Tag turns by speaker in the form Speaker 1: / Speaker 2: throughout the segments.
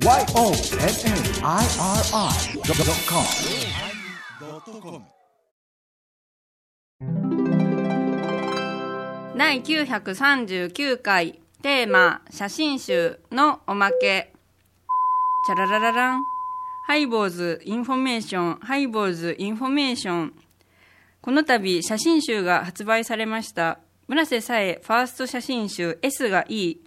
Speaker 1: YONNIRI.com
Speaker 2: 第939回テーマ写真集のおまけ。チャララララン。ハイボーズインフォメーション。ハイボーズインフォメーション。この度写真集が発売されました。村瀬さえファースト写真集 S がいい。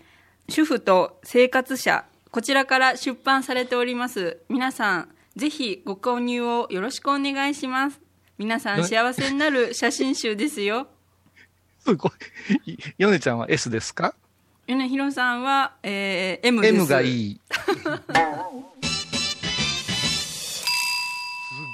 Speaker 2: 主婦と生活者。こちらから出版されております皆さんぜひご購入をよろしくお願いします皆さん幸せになる写真集ですよ
Speaker 3: すごい。ヨネちゃんは S ですか？
Speaker 2: 米広さんは、えー、M です
Speaker 3: ?M がいい。す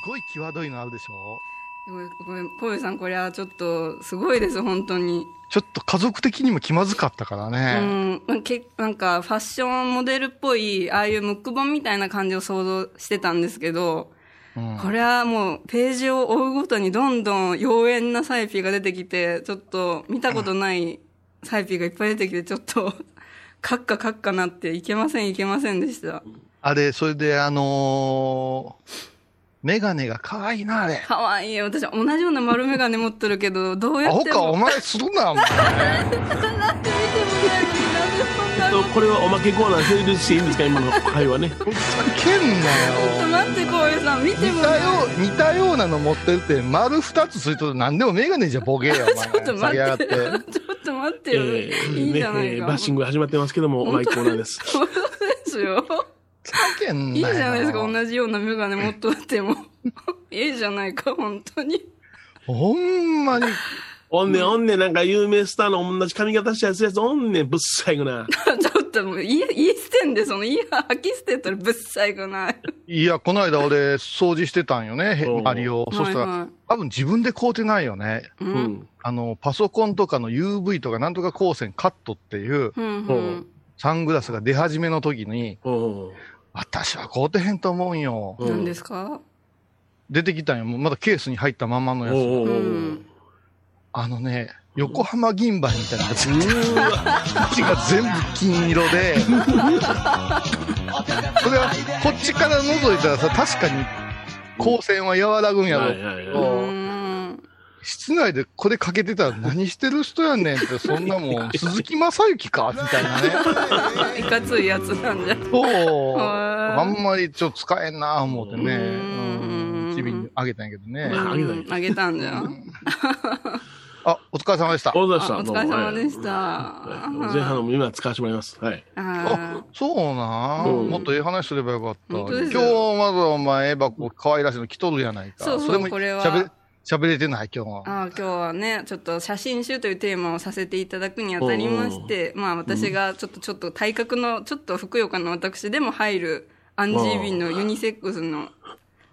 Speaker 3: ごい際どいのあるでしょ？
Speaker 2: ごめんごめんポヨさんこれはちょっとすごいです本当に。
Speaker 3: ちょっと家族的にも気まずかったから
Speaker 2: う
Speaker 3: ね。
Speaker 2: んけなんかファッションモデルっぽいああいうムック本みたいな感じを想像してたんですけど、
Speaker 3: うん。
Speaker 2: これはもうページを追うごとにどんどん妖艶なサイピーが出てきてちょっと見たことないサイピーがいっぱい出てきてちょっと カッカカッカなっていけませんいけませんでした。
Speaker 3: あれ、それであのー、メガネが可愛いな、あれ。
Speaker 2: かわいい私同じような丸眼鏡持ってるけどどうやっても
Speaker 3: お前するな、お前。
Speaker 2: なんで見てもないのになんでそんな
Speaker 4: と これはおまけコーナー成立していいんですか今の会話ね
Speaker 3: ふざけんなよ。
Speaker 2: 待ってこういうさん見てもない
Speaker 3: 似たよう、似たようなの持ってるって、丸二つついとる何でもメガネじゃボケよ、お前。
Speaker 2: ちょっと待って
Speaker 3: 下げやがって。
Speaker 2: ちょっと待ってよ、
Speaker 4: えー
Speaker 2: いいじゃないか、
Speaker 4: ねえーバッシング始まってますけどもおまけコーナーです
Speaker 2: そうですよ
Speaker 3: けんなよ。
Speaker 2: いいじゃないですか同じような眼鏡持っとっても。いいじゃないか本当に。
Speaker 3: ほんまに。
Speaker 4: おんねんおんねんなんか有名スターの同じ髪型したやつやつおんねんぶっさいくな
Speaker 2: ちょっともう言い言い捨てんでその言い吐き捨てたらぶっさいくない。
Speaker 3: いや、この間俺、掃除してたんよね、周りを。そしたら
Speaker 2: はいはい、
Speaker 3: 多分自分で買うてないよね。
Speaker 2: う
Speaker 4: うん。ん
Speaker 3: あの、パソコンとかの UV とかなんとか光線カットっていう
Speaker 2: うんうん。
Speaker 3: サングラスが出始めの時に、
Speaker 4: おう
Speaker 3: 私は買うてへんと思うんよ。
Speaker 4: うん
Speaker 2: 何ですか？
Speaker 3: 出てきたんよ。もうまだケースに入ったままのやつ。
Speaker 4: おうおうおう
Speaker 2: うん
Speaker 3: あのね、横浜銀歯みたいなやつ。
Speaker 4: うーわ
Speaker 3: 口が全部金色で、それはこっちから覗いたらさ、確かに光線は和らぐんやろ
Speaker 4: はいはいはい
Speaker 3: 室内でこれかけてたら何してる人やねんって、そんなもん、鈴木正幸か？みたいなね。
Speaker 2: いかついやつなん。じゃ
Speaker 3: そう。
Speaker 2: ー。
Speaker 3: あんまりちょっと使えんな思ってね。
Speaker 2: う
Speaker 3: うん。ん。ちびにあげたんやけどね。
Speaker 4: あげたん
Speaker 2: じゃ
Speaker 3: あ、お疲れ様でした。
Speaker 4: お疲れ様でした。
Speaker 2: 疲れ様でし
Speaker 4: どう
Speaker 2: た
Speaker 4: もはい。前半のも今使わせてもらいます。はい。
Speaker 2: あ
Speaker 3: そうな、
Speaker 4: うん。
Speaker 3: もっとええ話すればよかった。今
Speaker 2: よ。
Speaker 3: 日まずお前、エヴァこう可愛らしいの着とるやないか。
Speaker 2: そうそう
Speaker 3: れも
Speaker 2: これは
Speaker 3: 喋れ、てない今日は。
Speaker 2: ああ今日はねちょっと写真集というテーマをさせていただくにあたりまして、まあ私がちょっとちょっと体格のちょっとふくよかな私でも入るアンジービンのユニセックスの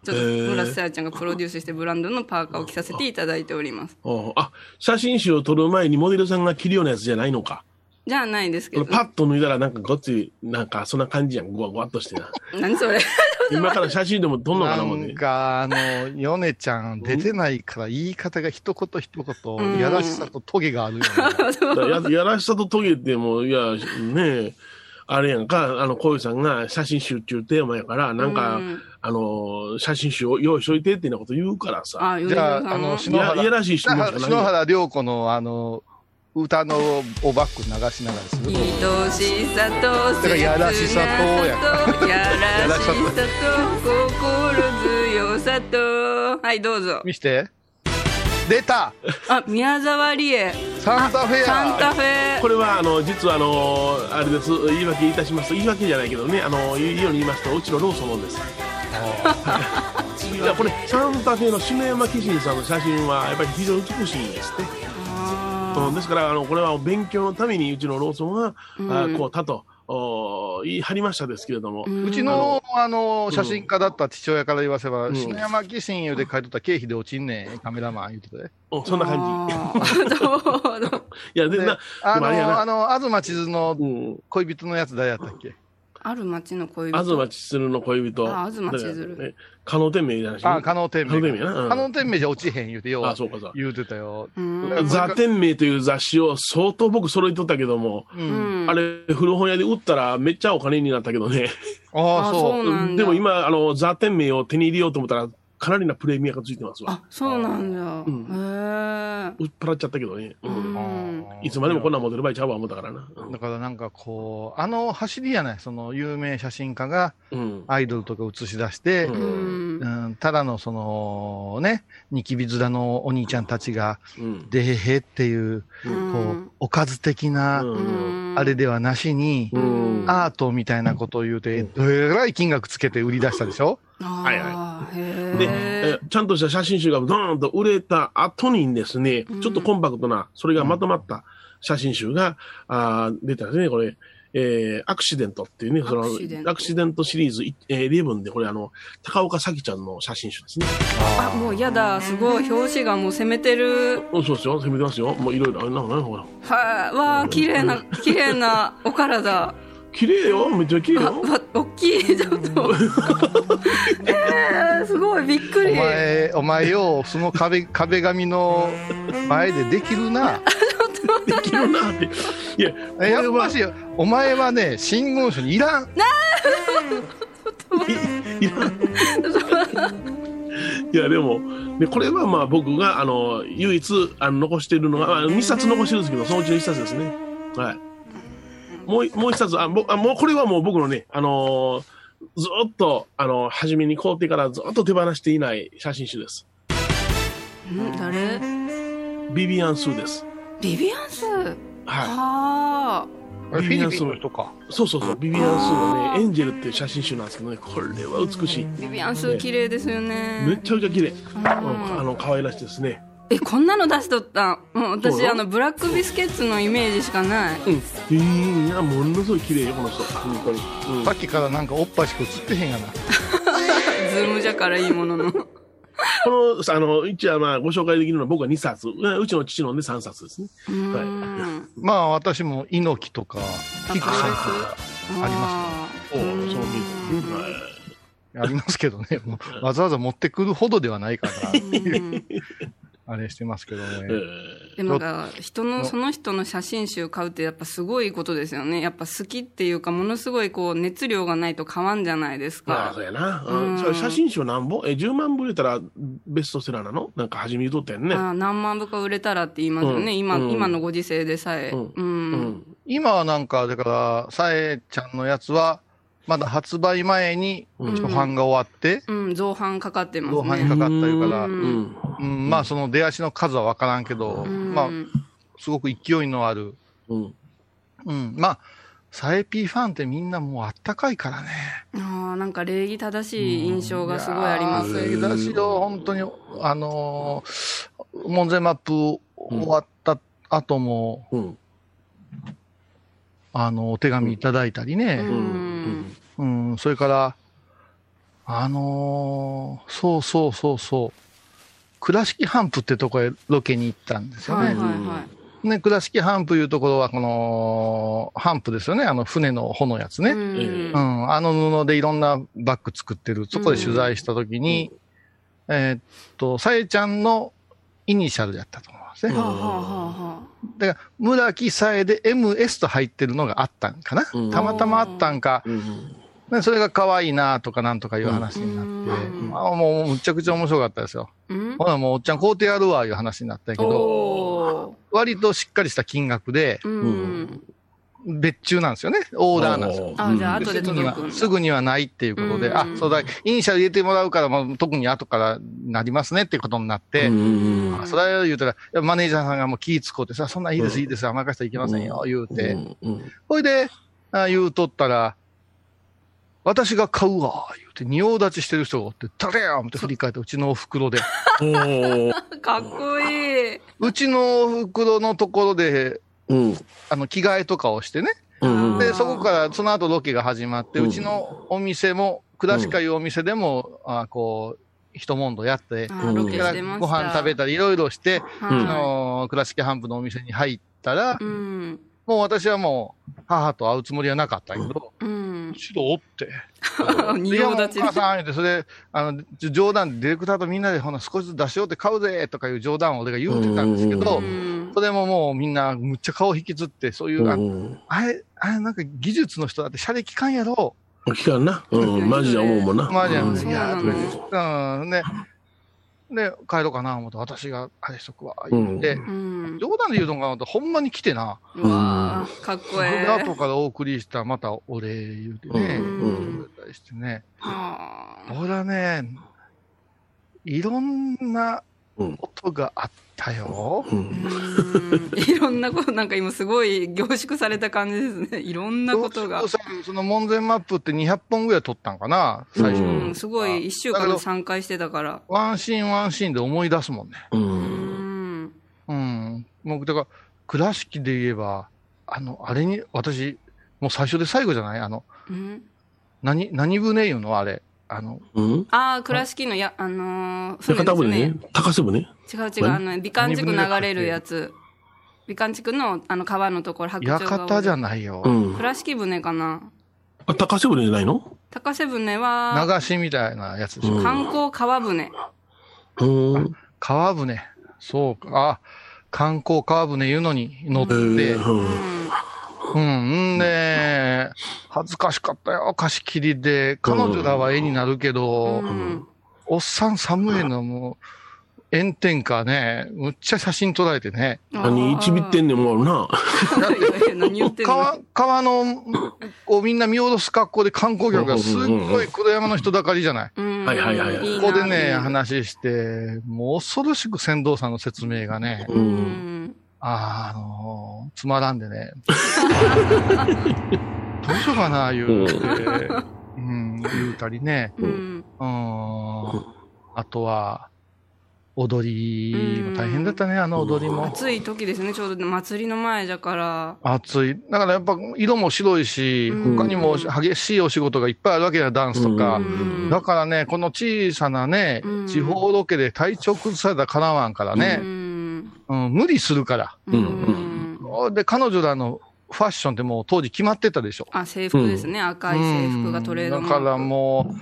Speaker 2: ちょっと村瀬さやちゃんがプロデュースしてブランドのパーカーを着させていただいております。
Speaker 4: あ写真集を撮る前にモデルさんが着るようなやつじゃないのか
Speaker 2: じゃあないですけど。
Speaker 4: パッと脱いだらなんかごっついなんかそんな感じやん。ごわごわっとしてな。
Speaker 2: 何それ。
Speaker 4: 今から写真でも撮んのかな
Speaker 3: な
Speaker 4: 思って
Speaker 3: んか、あの、ヨネちゃん出てないから言い方が一言一言、やらしさとトゲがあるよね。
Speaker 4: ややらしさとトゲってもう、いや、ねえ、あれやんか、あの、こういうさんが写真集っていうテーマやから、なんか、
Speaker 2: うん。
Speaker 4: あの、写真集を用意しといてっていうようなこと言うからさ。
Speaker 2: あ
Speaker 3: じゃあ、あの、篠原、
Speaker 4: いやいやらしい質問しかない
Speaker 3: 篠原涼子の、あの、歌のをバック流しながらする。
Speaker 2: 愛しさと
Speaker 3: だからやらしさとや
Speaker 2: 切なさとやらしさと心強さと。はいどうぞ。
Speaker 3: 見して。出た。
Speaker 2: あ宮沢りえ。
Speaker 3: サンタフェア。
Speaker 2: サンタフェ。
Speaker 4: これは、あの、実は、あの、あれです、言い訳いたします。と、言い訳じゃないけどね、あの、言うように言いますと、うちのローソンのです。いや、これ、サンタフェの篠山紀信さんの写真は、やっぱり非常に美しいんですって。
Speaker 2: あ
Speaker 4: うん、ですから、あの、これは勉強のために、うちのローソンは、あ
Speaker 2: うん。
Speaker 4: こう、たと、お言い張りましたですけれども、
Speaker 2: ー
Speaker 3: うちの、あの、写真家だった父親から言わせば、
Speaker 4: ん。
Speaker 3: 篠山紀信言うて書いとった経費で落ちんねん、カメラマン言うてたで。
Speaker 4: うんそんな感じ。いや、で、
Speaker 3: で
Speaker 4: な、
Speaker 3: あの、あ
Speaker 4: な、
Speaker 3: の、東千鶴の
Speaker 4: うん、
Speaker 3: 恋人のやつ誰やったっけ？
Speaker 2: ある町の恋人
Speaker 4: 東千鶴の恋人。
Speaker 2: あ東千鶴
Speaker 4: え加納天明じゃなし
Speaker 3: あ、加納天
Speaker 4: 加納天
Speaker 3: 明。
Speaker 4: 明な。うん
Speaker 3: 加納天明じゃ落ちへん言うて、よ
Speaker 4: あ、そうかそう。
Speaker 3: 言うてたよ。
Speaker 2: うん
Speaker 4: ザ・天明という雑誌を相当僕揃えとったけども、
Speaker 3: う。
Speaker 2: うんん
Speaker 4: あれ、古本屋で売ったらめっちゃお金になったけどね。
Speaker 3: ああ、
Speaker 2: そ
Speaker 3: そうう。
Speaker 2: なんだ。
Speaker 4: でも、今、あの、ザ店名を手に入れようと思ったら、かなりなプレミアがついてますわ。
Speaker 2: あ、そうなんだ。
Speaker 4: ん
Speaker 2: へえ。
Speaker 4: 売っ払っちゃったけどね。う
Speaker 2: うん。
Speaker 4: いつまでもこんなん持てる場合ちゃうわ思ったからな。
Speaker 3: だからなんかこう、あの走りやない、その有名写真家が
Speaker 4: うん。
Speaker 3: アイドルとか映し出して、
Speaker 4: う
Speaker 2: うん
Speaker 3: うん、ただのそのね、ニキビ面のお兄ちゃんたちが、
Speaker 4: うん。
Speaker 3: でへへっていう、
Speaker 2: う
Speaker 3: こうんおかず的な、
Speaker 4: うん
Speaker 3: あれではなしに、
Speaker 4: うん
Speaker 3: アートみたいなことを言うて、どえらい金額つけて売り出したでしょ？
Speaker 4: はい
Speaker 2: ああ、
Speaker 4: で、ちゃんとした写真集がドーンと売れた後にですね、
Speaker 2: うん
Speaker 4: ちょっとコンパクトな、それがまとまった写真集が、あー出たんですね、これ。えー、アクシデントっていうね、その、
Speaker 2: アクシデント
Speaker 4: シリーズ、いえー、11で、これあの、高岡咲ちゃんの写真集ですね。
Speaker 2: あ、もうやだ。すごい。表紙がもう攻めてる。
Speaker 4: うんそうですよ、攻めてますよ。もういろいろ、あなんかね、ほら。
Speaker 2: はい。わあ、綺麗な、綺麗なお体。
Speaker 4: 綺麗よ、めっちゃ綺麗
Speaker 2: あ、
Speaker 4: よ。
Speaker 2: わ、大きい。ちょっと。えー、すごい。びっく
Speaker 3: お
Speaker 2: り。
Speaker 3: 前、お前よ、その壁、壁紙の前でできるな。
Speaker 4: できるなって。いや、
Speaker 3: やっぱし、お前はね、真言書にいらん。
Speaker 4: いらんいやでも、でこれはまあ僕があの唯一あの残しているのが、まあ、2冊残してるんですけど、そのうちの1冊ですね。はい。もういもう1冊あぼあ、もうこれはもう僕のね、あのーずっと、あの初めに買うてからずっと手放していない写真集です。
Speaker 2: ん誰？
Speaker 4: ビビアン・スーです。
Speaker 2: ビビアンス。
Speaker 4: は
Speaker 2: は
Speaker 3: あれフィリピンの人か。
Speaker 4: い。そうそうそう、ビビアン・スーのね、エンジェルっていう写真集なんですけどね、これは美しい。
Speaker 2: あ。ビビアンス綺麗ですよね。
Speaker 4: めっちゃくちゃ綺麗。
Speaker 2: うん
Speaker 4: あの、可愛らしいですね。
Speaker 2: え、こんなの出しとった？もう私、あの、ブラックビスケッツのイメージしかない。
Speaker 4: うん。いや、ものすごい綺麗よ、この人。本当に。うん
Speaker 3: さっきからなんかおっぱいしか映ってへんがな。
Speaker 2: ズームじゃからいいものの。
Speaker 4: この、あの、一応まあご紹介できるのは僕は2冊。ううちの父のね3冊ですね。
Speaker 2: うーん。
Speaker 3: まあ私も猪木とか、キクさんとかありま
Speaker 4: おお、そう
Speaker 2: うん
Speaker 4: 見る。
Speaker 3: ありますけどね、わざわざ持ってくるほどではないから、
Speaker 2: うん
Speaker 3: あれしてますけど
Speaker 4: え
Speaker 3: ね。
Speaker 2: でもなんか人のその人の写真集買うってやっぱすごいことですよね。やっぱ好きっていうかものすごいこう熱量がないと買わんじゃないです
Speaker 4: まあ、
Speaker 2: か
Speaker 4: そうやな。うん。写真集何本え、10万部売れたらベストセラーなの？なんか初めに言うとったやんね。
Speaker 2: あ何万部か売れたらって言いますよね、今
Speaker 4: うん。うん。
Speaker 2: 今のご時世でさえ。
Speaker 4: うん。
Speaker 2: うん、
Speaker 4: うん。
Speaker 3: 今はなんか、だから、さえちゃんのやつは、まだ発売前に
Speaker 4: うん。
Speaker 3: 初版が終わって、
Speaker 2: うん。造反かかってます
Speaker 3: 造版に
Speaker 2: ね
Speaker 3: かかったいうから、
Speaker 2: う
Speaker 4: うん。ん。
Speaker 3: うん、まあその出足の数は分からんけど、
Speaker 2: うん。
Speaker 3: まあ、すごく勢いのある、
Speaker 4: うん。
Speaker 3: うん、まあ、サエピーファンってみんなもうあったかいからね。
Speaker 2: ああなんか礼儀正しい印象がすごいあります。
Speaker 3: いやーだしよ、本当に、あのー、門前マップ終わった後も、
Speaker 4: うん。
Speaker 3: あの、お手紙いただいたり
Speaker 2: う
Speaker 3: ね、
Speaker 2: ん。
Speaker 3: うん、それから、あのーそうそうそうそう、倉敷ハンプってとこへロケに行ったんですよね。
Speaker 2: はいはいはい。
Speaker 3: ね、倉敷ハンプいうところは、この、ハンプですよね、あの船の帆のやつね。
Speaker 2: うん。
Speaker 4: え
Speaker 3: うん、あの布でいろんなバッグ作ってる、そこで取材したときに、えーっと、さえちゃんのイニシャルやったと思うんですね。
Speaker 2: はあはあはあは
Speaker 3: だから、村木さえで MS と入ってるのがあったんかな？
Speaker 4: うん。
Speaker 3: たまたまあったんか、
Speaker 4: うん。
Speaker 3: ねそれが可愛いなとかなんとかいう話になって、
Speaker 2: うん。
Speaker 3: まあ、もうむちゃくちゃ面白かったですよ。
Speaker 2: うん。
Speaker 3: ほなもうおっちゃん買うてやるわいう話になったけど、
Speaker 2: お
Speaker 3: 割としっかりした金額で、
Speaker 2: ーうん
Speaker 3: 別注なんですよね。オーダーなんですよ。
Speaker 2: あじゃあ後
Speaker 3: すぐには
Speaker 2: で届くんだ
Speaker 3: すぐにはないっていうことで、
Speaker 2: うん
Speaker 3: あ、そうだ、イニシャル入れてもらうから、まあ、特に後からなりますねっていうことになって、
Speaker 4: うん
Speaker 3: あそれは言うたら、マネージャーさんがもう気ぃ使うてさ、そんなんいいです、いいです、甘かしたらいけませんよ、言うて。ほいで、あ言うとったら、私が買うわ、言うて、仁王立ちしてる人がおって、誰や思って振り返って、うちのお袋で。
Speaker 2: かっこいい。
Speaker 3: うちのお袋のところで、
Speaker 4: うん。
Speaker 3: あの、着替えとかをしてね。
Speaker 4: うん。
Speaker 3: で、そこから、その後ロケが始まって、
Speaker 4: う
Speaker 3: ちのお店も、倉敷いうお店でも、あこう、一問答やって、
Speaker 2: ロケ
Speaker 3: それから。ご飯食べたり、いろいろして、
Speaker 2: は
Speaker 3: あの、倉敷ハンプのお店に入ったら
Speaker 2: い。、うん。
Speaker 3: もう私はもう、母と会うつもりはなかったけど、
Speaker 2: うん。
Speaker 3: 後ろおって、
Speaker 2: 仁王立ち
Speaker 3: お母。さん、言うて、それ、あの、冗談でディレクターとみんなで、ほな、少しずつ出しようって買うぜとかいう冗談を俺が言うてたんですけど
Speaker 2: う、ん
Speaker 3: それももうみんな、むっちゃ顔引きずって、そういう、あれ、あれなんか技術の人だって、シャレ聞かんやろ。
Speaker 4: 聞かんな？うん、マジで思うもんな。
Speaker 3: マジや
Speaker 4: うん
Speaker 3: いや、
Speaker 2: そう
Speaker 3: うん、ね。で、帰ろうかな思って、私があれしとくわ、言って、
Speaker 2: うん。
Speaker 3: 冗談で言うのかなと、ほんまに来てな。
Speaker 2: うわーかっこええ。
Speaker 3: で後からお送りした、またお礼言うてね、
Speaker 2: うん
Speaker 3: してね。
Speaker 2: はあ
Speaker 3: 俺はね、いろんな
Speaker 4: うん。
Speaker 3: ことがあったよ。
Speaker 4: うん。
Speaker 2: うんいろんなこと、なんか今すごい凝縮された感じですね。いろんなことが
Speaker 3: その門前マップって200本ぐらい撮ったんかな、最初。
Speaker 4: うん
Speaker 2: うん、すごい、一週間で3回してたから。
Speaker 3: ワンシーンワンシーンで思い出すもんね。
Speaker 4: う。
Speaker 2: うんん。
Speaker 3: うん。もう、だから、倉敷で言えば、あの、あれに、私、もう最初で最後じゃない？あの、
Speaker 2: うん
Speaker 3: 何、何船いうの？あれ。あの、
Speaker 4: うん？
Speaker 2: ああ、倉敷のや、あのー、
Speaker 4: 船
Speaker 2: です
Speaker 4: ね。高瀬船？
Speaker 2: 違う違う、あの、美観地区流れるやつ。美観地区の、あの、川のところ、白鳥川。
Speaker 3: 館じゃないよ。
Speaker 4: うん。
Speaker 2: 倉敷船かな
Speaker 4: あ、高瀬船じゃないの？
Speaker 2: 高瀬船は、
Speaker 3: 流しみたいなやつでしょ。
Speaker 4: うん
Speaker 2: 観光川船。
Speaker 4: うん。
Speaker 3: 川船。そうか。あ、観光川船いうのに乗って、
Speaker 4: えー
Speaker 2: う
Speaker 4: うん
Speaker 2: ん。
Speaker 3: うん。んで、恥ずかしかったよ、貸し切りで。彼女らは絵になるけど、
Speaker 2: うん
Speaker 3: おっさん寒いのもう、炎天下ね、むっちゃ写真撮られてね。
Speaker 4: 何、一ビってんねんもんな。
Speaker 2: いやいや何言ってんの？
Speaker 3: 川、川の、こうみんな見下ろす格好で観光客がすっごい黒山の人だかりじゃない？
Speaker 2: うん
Speaker 4: はいはいはい
Speaker 3: ここでね、話して、もう恐ろしく船頭さんの説明がね、
Speaker 2: う。ん。
Speaker 3: あーあのーつまらんでね。どうしようかな、言うて、うん、言うたりね。
Speaker 2: うん。
Speaker 3: うん。あとは、踊りも大変だったね、あの踊りも。
Speaker 2: 暑い時ですね、ちょうど祭りの前だから。
Speaker 3: 暑い。だからやっぱ色も白いし、
Speaker 2: うん
Speaker 3: 他にも激しいお仕事がいっぱいあるわけや、ダンスとか。
Speaker 2: うん
Speaker 3: だからね、この小さなね、
Speaker 2: うん
Speaker 3: 地方ロケで体調崩されたらかなわんから
Speaker 2: う
Speaker 3: ね、
Speaker 2: ん。
Speaker 3: うん無理するから。
Speaker 2: うん。
Speaker 3: で、彼女らのファッションってもう当時決まってたでしょ。
Speaker 2: あ、制服ですね。赤い制服がトレードマーク。
Speaker 3: うんだからもう、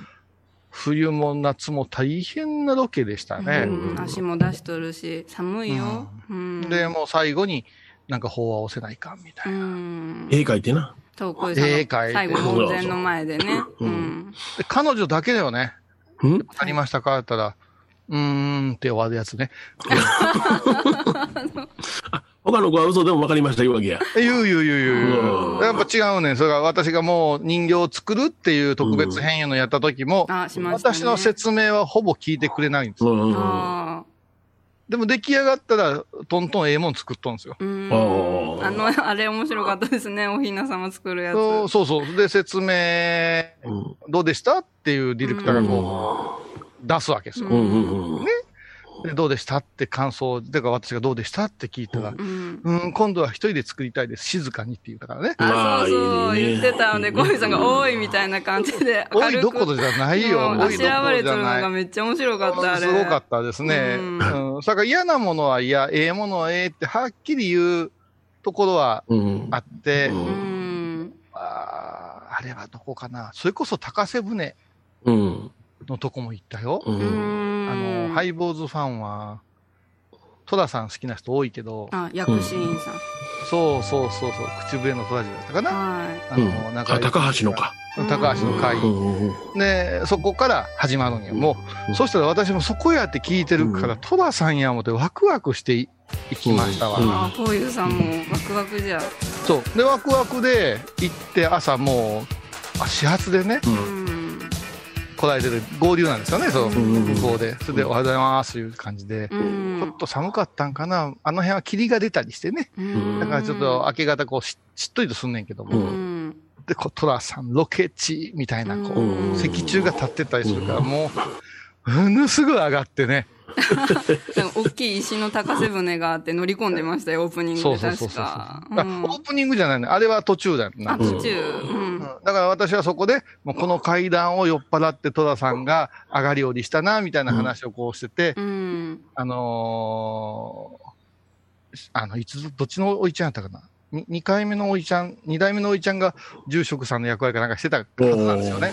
Speaker 3: 冬も夏も大変なロケでしたね。
Speaker 2: うん足も出しとるし、寒いよ。うん。
Speaker 3: で、もう最後になんか法は押せないかんみた
Speaker 2: う
Speaker 3: いな。
Speaker 2: ん。
Speaker 4: 絵描いてな。
Speaker 2: そう、小遊さんの
Speaker 3: 絵描いて
Speaker 2: 最後、門前の前でね。
Speaker 4: そうそう
Speaker 2: うん。
Speaker 3: で、彼女だけだよね。
Speaker 4: うん？
Speaker 3: ありましたかって言ったら、うーんって終わるやつね。
Speaker 4: 他の子は嘘でも分かりました言うわけや。
Speaker 3: 言う言う言う言う言
Speaker 4: うん
Speaker 3: う。やっぱ違うねん。それが私がもう人形を作るっていう特別編いうのやった時も、
Speaker 2: あ、しまし。
Speaker 3: 私の説明はほぼ聞いてくれないんですよ。でも出来上がったら、トントンええもん作っとんですよ。
Speaker 2: あ。の、あれ面白かったですね。おひな様作るやつ。
Speaker 3: そうそうそう。で、説明、
Speaker 4: うん
Speaker 3: どうでした？っていうディレクターがこう、出すわけですよ。
Speaker 4: うんうんうん。
Speaker 3: で、どうでしたって感想、だから私がどうでしたって聞いたら、
Speaker 2: うん。
Speaker 3: うん、今度は一人で作りたいです。静かにって言ったからね。
Speaker 2: あ、
Speaker 4: まあ
Speaker 2: そうそう、言ってたので、小遊さんが、おいみたいな感じで、
Speaker 3: おいどころじゃないよ。おいどこ
Speaker 2: らわれ
Speaker 3: じゃない
Speaker 2: が。めっちゃ面白かった、あれ。
Speaker 3: すごかったですね。
Speaker 2: う
Speaker 3: うんん。それから嫌なものは嫌、ええものはええってはっきり言うところは
Speaker 4: うん。
Speaker 3: あって、
Speaker 4: うん
Speaker 2: うん。
Speaker 3: あーあれはどこかな。それこそ高瀬船
Speaker 4: うん。
Speaker 3: のとこも行ったよ。あの、ハイボーズファンは、戸田さん好きな人多いけど、
Speaker 2: あ、薬師院さん。
Speaker 3: そうそうそうそう、口笛の戸田じゃったかな。
Speaker 2: は
Speaker 3: あ
Speaker 4: うん
Speaker 3: の、なんか
Speaker 4: あ、高橋のか。
Speaker 3: 高橋の会。で、そこから始まるんよ。もう、
Speaker 4: うん
Speaker 3: そしたら私もそこやって聞いてるから、
Speaker 4: うん
Speaker 3: 戸田さんや思ってワクワクしていいきましたわ。
Speaker 2: あ、こういうさんもワクワクじゃ。
Speaker 3: そう。で、ワクワクで行って朝もう、あ始発でね、
Speaker 4: うん
Speaker 2: うん。
Speaker 3: 来られてる合流なんですよね、そう、
Speaker 2: うん
Speaker 3: 向こうで。それで、おはようございます、いう感じで。
Speaker 2: う
Speaker 3: ちょ
Speaker 2: ん
Speaker 3: っ。と寒かったんかな。あの辺は霧が出たりしてね。
Speaker 2: うん
Speaker 3: だからちょっと明け方こうししっとりとすんねんけども。
Speaker 2: うん。
Speaker 3: で、こう、トラさん、ロケ地みたいな、こ
Speaker 2: うん
Speaker 3: う、石柱が立ってたりするから、もう、ものすごい上がってね。
Speaker 2: 大きい石の高瀬船があって乗り込んでましたよ、オープニング
Speaker 3: そう
Speaker 2: で
Speaker 3: そうそうそう。
Speaker 2: 確か。
Speaker 3: あオープニングじゃないの。あれは途中だよな
Speaker 2: あ、途中。う
Speaker 3: うん
Speaker 2: ん。
Speaker 3: だから私はそこで、もうこの階段を酔っ払って戸田さんが上がり降りしたな、みたいな話をこうしてて、
Speaker 2: うん。
Speaker 3: あのーあの、いつ、どっちのおいちゃんやったかな？に二回目のおいちゃん、二代目のおいちゃんが住職さんの役割かなんかしてたはずなんですよね。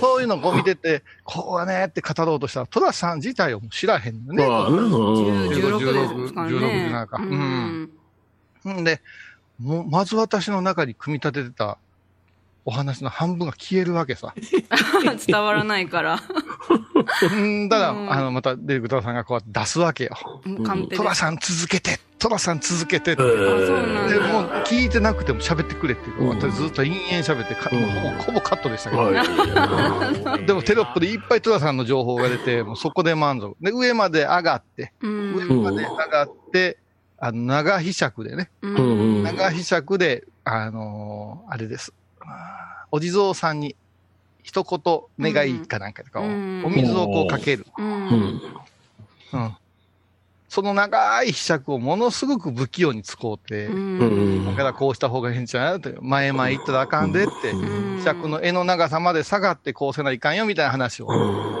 Speaker 3: そういうのをこう見てて、こうはねって語ろうとしたら、戸田さん自体を知らへんのね。
Speaker 4: まあな、うん。
Speaker 2: 10 16ですからね。
Speaker 3: 16なんか。うん。で、もう、まず私の中に組み立ててたお話の半分が消えるわけさ。
Speaker 2: 伝わらないから。
Speaker 3: うんだから、
Speaker 2: うん
Speaker 3: あの、またディレクターさんがこうやって出すわけよ。トラさん続けてトラさん続けてって。
Speaker 2: あそうなん
Speaker 3: で
Speaker 2: だ
Speaker 3: もう聞いてなくても喋ってくれっていうずっと延々喋ってか、
Speaker 4: うん
Speaker 3: ほぼほぼカットでしたけど、
Speaker 4: はい。
Speaker 3: でもテロップでいっぱいトラさんの情報が出て、もうそこで満足。で、上まで上がって、
Speaker 2: うん。
Speaker 3: 上まで上がって、あの、長飛尺でね、
Speaker 2: うん
Speaker 4: うん
Speaker 3: 長飛尺で、あのーあれです。お地蔵さんに一言願いかなんかとかを、
Speaker 2: うん
Speaker 3: お水をこうかける。
Speaker 2: う。
Speaker 4: うんん。
Speaker 3: うん。その長い飛尺をものすごく不器用に使うて、
Speaker 2: うん。
Speaker 3: だからこうした方がいいんじゃないって、前々行ったらあかんでって、
Speaker 2: うん
Speaker 3: 飛尺の絵の長さまで下がってこうせないかんよみたいな話を。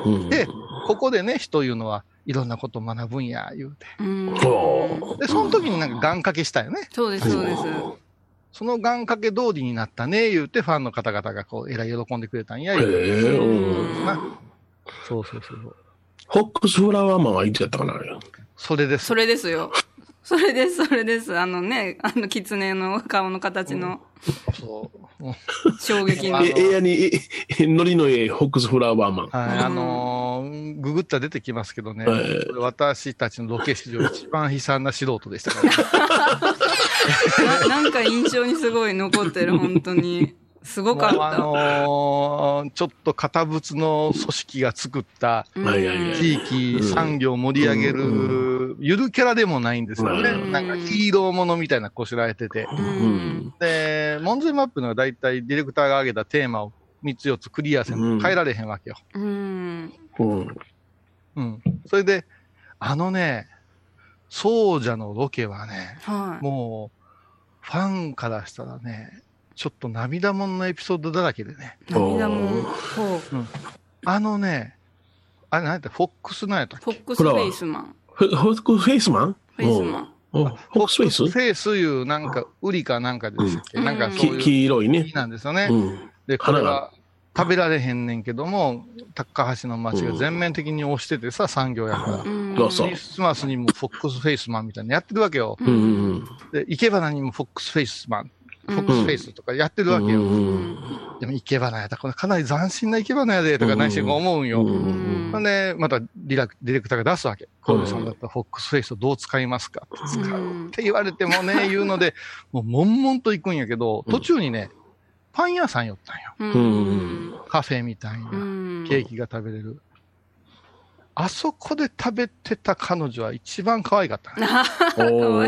Speaker 4: うん。
Speaker 3: で、ここでね、人いうのはいろんなことを学ぶんや、言うて。
Speaker 2: うん
Speaker 4: ほ
Speaker 3: で、その時になんか願掛けしたよね。
Speaker 2: そうです、そうです。
Speaker 3: その願掛け通りになったね、言うて、ファンの方々がこう、えらい喜んでくれたんや、
Speaker 4: へ
Speaker 3: 言うて。
Speaker 4: え、うん。
Speaker 3: なそうそうそうそう。
Speaker 4: ホックスフラワーマンはいつやったかな、あれ。
Speaker 3: それです。
Speaker 2: それですよ。それです、それです。あのね、あの、狐の顔の形の
Speaker 3: そう。
Speaker 2: 衝撃の
Speaker 3: あ。の
Speaker 4: え、えやに、え、えノリのええホックスフラワーマン。
Speaker 3: はい、あのーググったら出てきますけどね、私たちのロケ史上一番悲惨な素人でしたから、
Speaker 2: ななんか印象にすごい残ってる、本当に。すごかっ
Speaker 3: もうあ
Speaker 2: た。
Speaker 3: のーちょっと堅物の組織が作った地域、産業を盛り上げる、ゆるキャラでもないんですよね。
Speaker 4: うん
Speaker 3: なんかヒーローものみたいなこしらえてて。
Speaker 2: うん。
Speaker 3: で、モンゼマップのは大体ディレクターが挙げたテーマを3つ4つクリアせんと変えられへんわけよ。
Speaker 2: うん。
Speaker 4: うん。
Speaker 3: うん。それで、あのね、奏者のロケはね、
Speaker 2: はい。
Speaker 3: もう、ファンからしたらね、ちょっと涙もんのエピソードだらけでね。
Speaker 2: 涙も、ほう。
Speaker 3: あのね、あれ何やった？フォックスなんやったっけ？
Speaker 2: フォックスフェイスマン。
Speaker 4: フホックスフェイスマン？
Speaker 2: フェイスマン。
Speaker 4: うんあホックスフェイス？
Speaker 3: フェイスいうなんか、ウリかなんかでしたっけ、
Speaker 2: うん
Speaker 3: なんかそう
Speaker 4: き
Speaker 3: いう
Speaker 4: 黄色いね
Speaker 3: 木。なんですよね。
Speaker 4: うん。
Speaker 3: で、これ
Speaker 4: 花
Speaker 3: は食べられへんねんけども、高橋の町が全面的に押しててさ、産業やから。クリスマスにもフォックスフェイスマンみたいなのやってるわけよ。で、生け花にもフォックスフェイスマン、
Speaker 2: うん
Speaker 3: フォックスフェイスとかやってるわけよ。でも生け花やったら、これかなり斬新な生け花やで、とか何してるか思うんよ。ほんで、またディラクディレクターが出すわけ。コールさんだったらフォックスフェイスをどう使いますか？って使うって言われてもね、言うので、もう悶々と行くんやけど、途中にね、パン屋さん寄ったんよ。
Speaker 2: うん。
Speaker 3: カフェみたいな。
Speaker 2: うん。
Speaker 3: ケーキが食べれる。あそこで食べてた彼女は一番可愛かった。ね。あの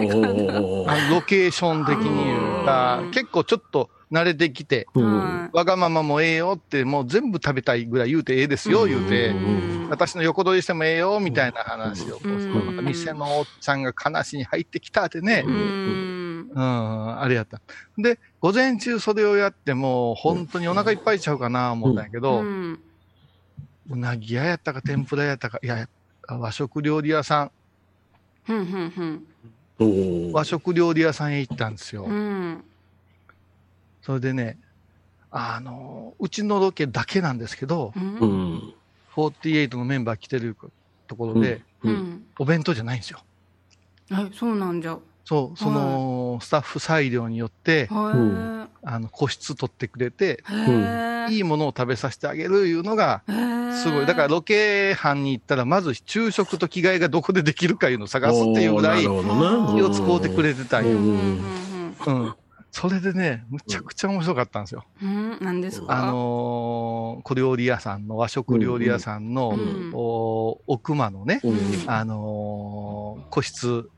Speaker 3: ロケーション的に言うか
Speaker 2: うん、
Speaker 3: 結構ちょっと慣れてきて、
Speaker 4: うん。
Speaker 2: は
Speaker 3: わがままもええよって、もう全部食べたいぐらい言うてええですよ、言うて。
Speaker 2: う、ん。
Speaker 3: 私の横取りしてもええよ、みたいな話をこう店のおっちゃんが話に入ってきたってね。
Speaker 2: い。う、ん。
Speaker 3: うん、あれやった。で、午前中それをやっても、本当にお腹いっぱいちゃうかな、思ったんやけど、
Speaker 2: うん
Speaker 3: うなぎ屋やったか天ぷらやったか、いや、和食料理屋さん、
Speaker 2: ふんふんふん。
Speaker 3: 和食料理屋さんへ行ったんですよ。
Speaker 2: うん。
Speaker 3: それでね、あの、うちのロケだけなんですけど、
Speaker 2: う。
Speaker 4: うんん
Speaker 3: 48のメンバー来てるところで、
Speaker 4: う
Speaker 2: うんん。
Speaker 3: お弁当じゃないんですよ。
Speaker 2: はい、そうなんじゃ。
Speaker 3: そう、その、スタッフ裁量によって、
Speaker 2: は
Speaker 3: あの、個室取ってくれて、
Speaker 2: い。へえ。
Speaker 3: いいものを食べさせてあげるいうのが、すごい。だから、ロケ班に行ったら、まず昼食と着替えがどこでできるかいうのを探すっていうぐらい、気を使うてくれてたんよ。
Speaker 2: うんうん
Speaker 3: うん。それでね、むちゃくちゃ面白かったんですよ。
Speaker 2: うんうん。何ですか？
Speaker 3: あのー小料理屋さんの、和食料理屋さんの、
Speaker 2: うん
Speaker 3: お奥間のね、
Speaker 4: うん
Speaker 3: あのー個室、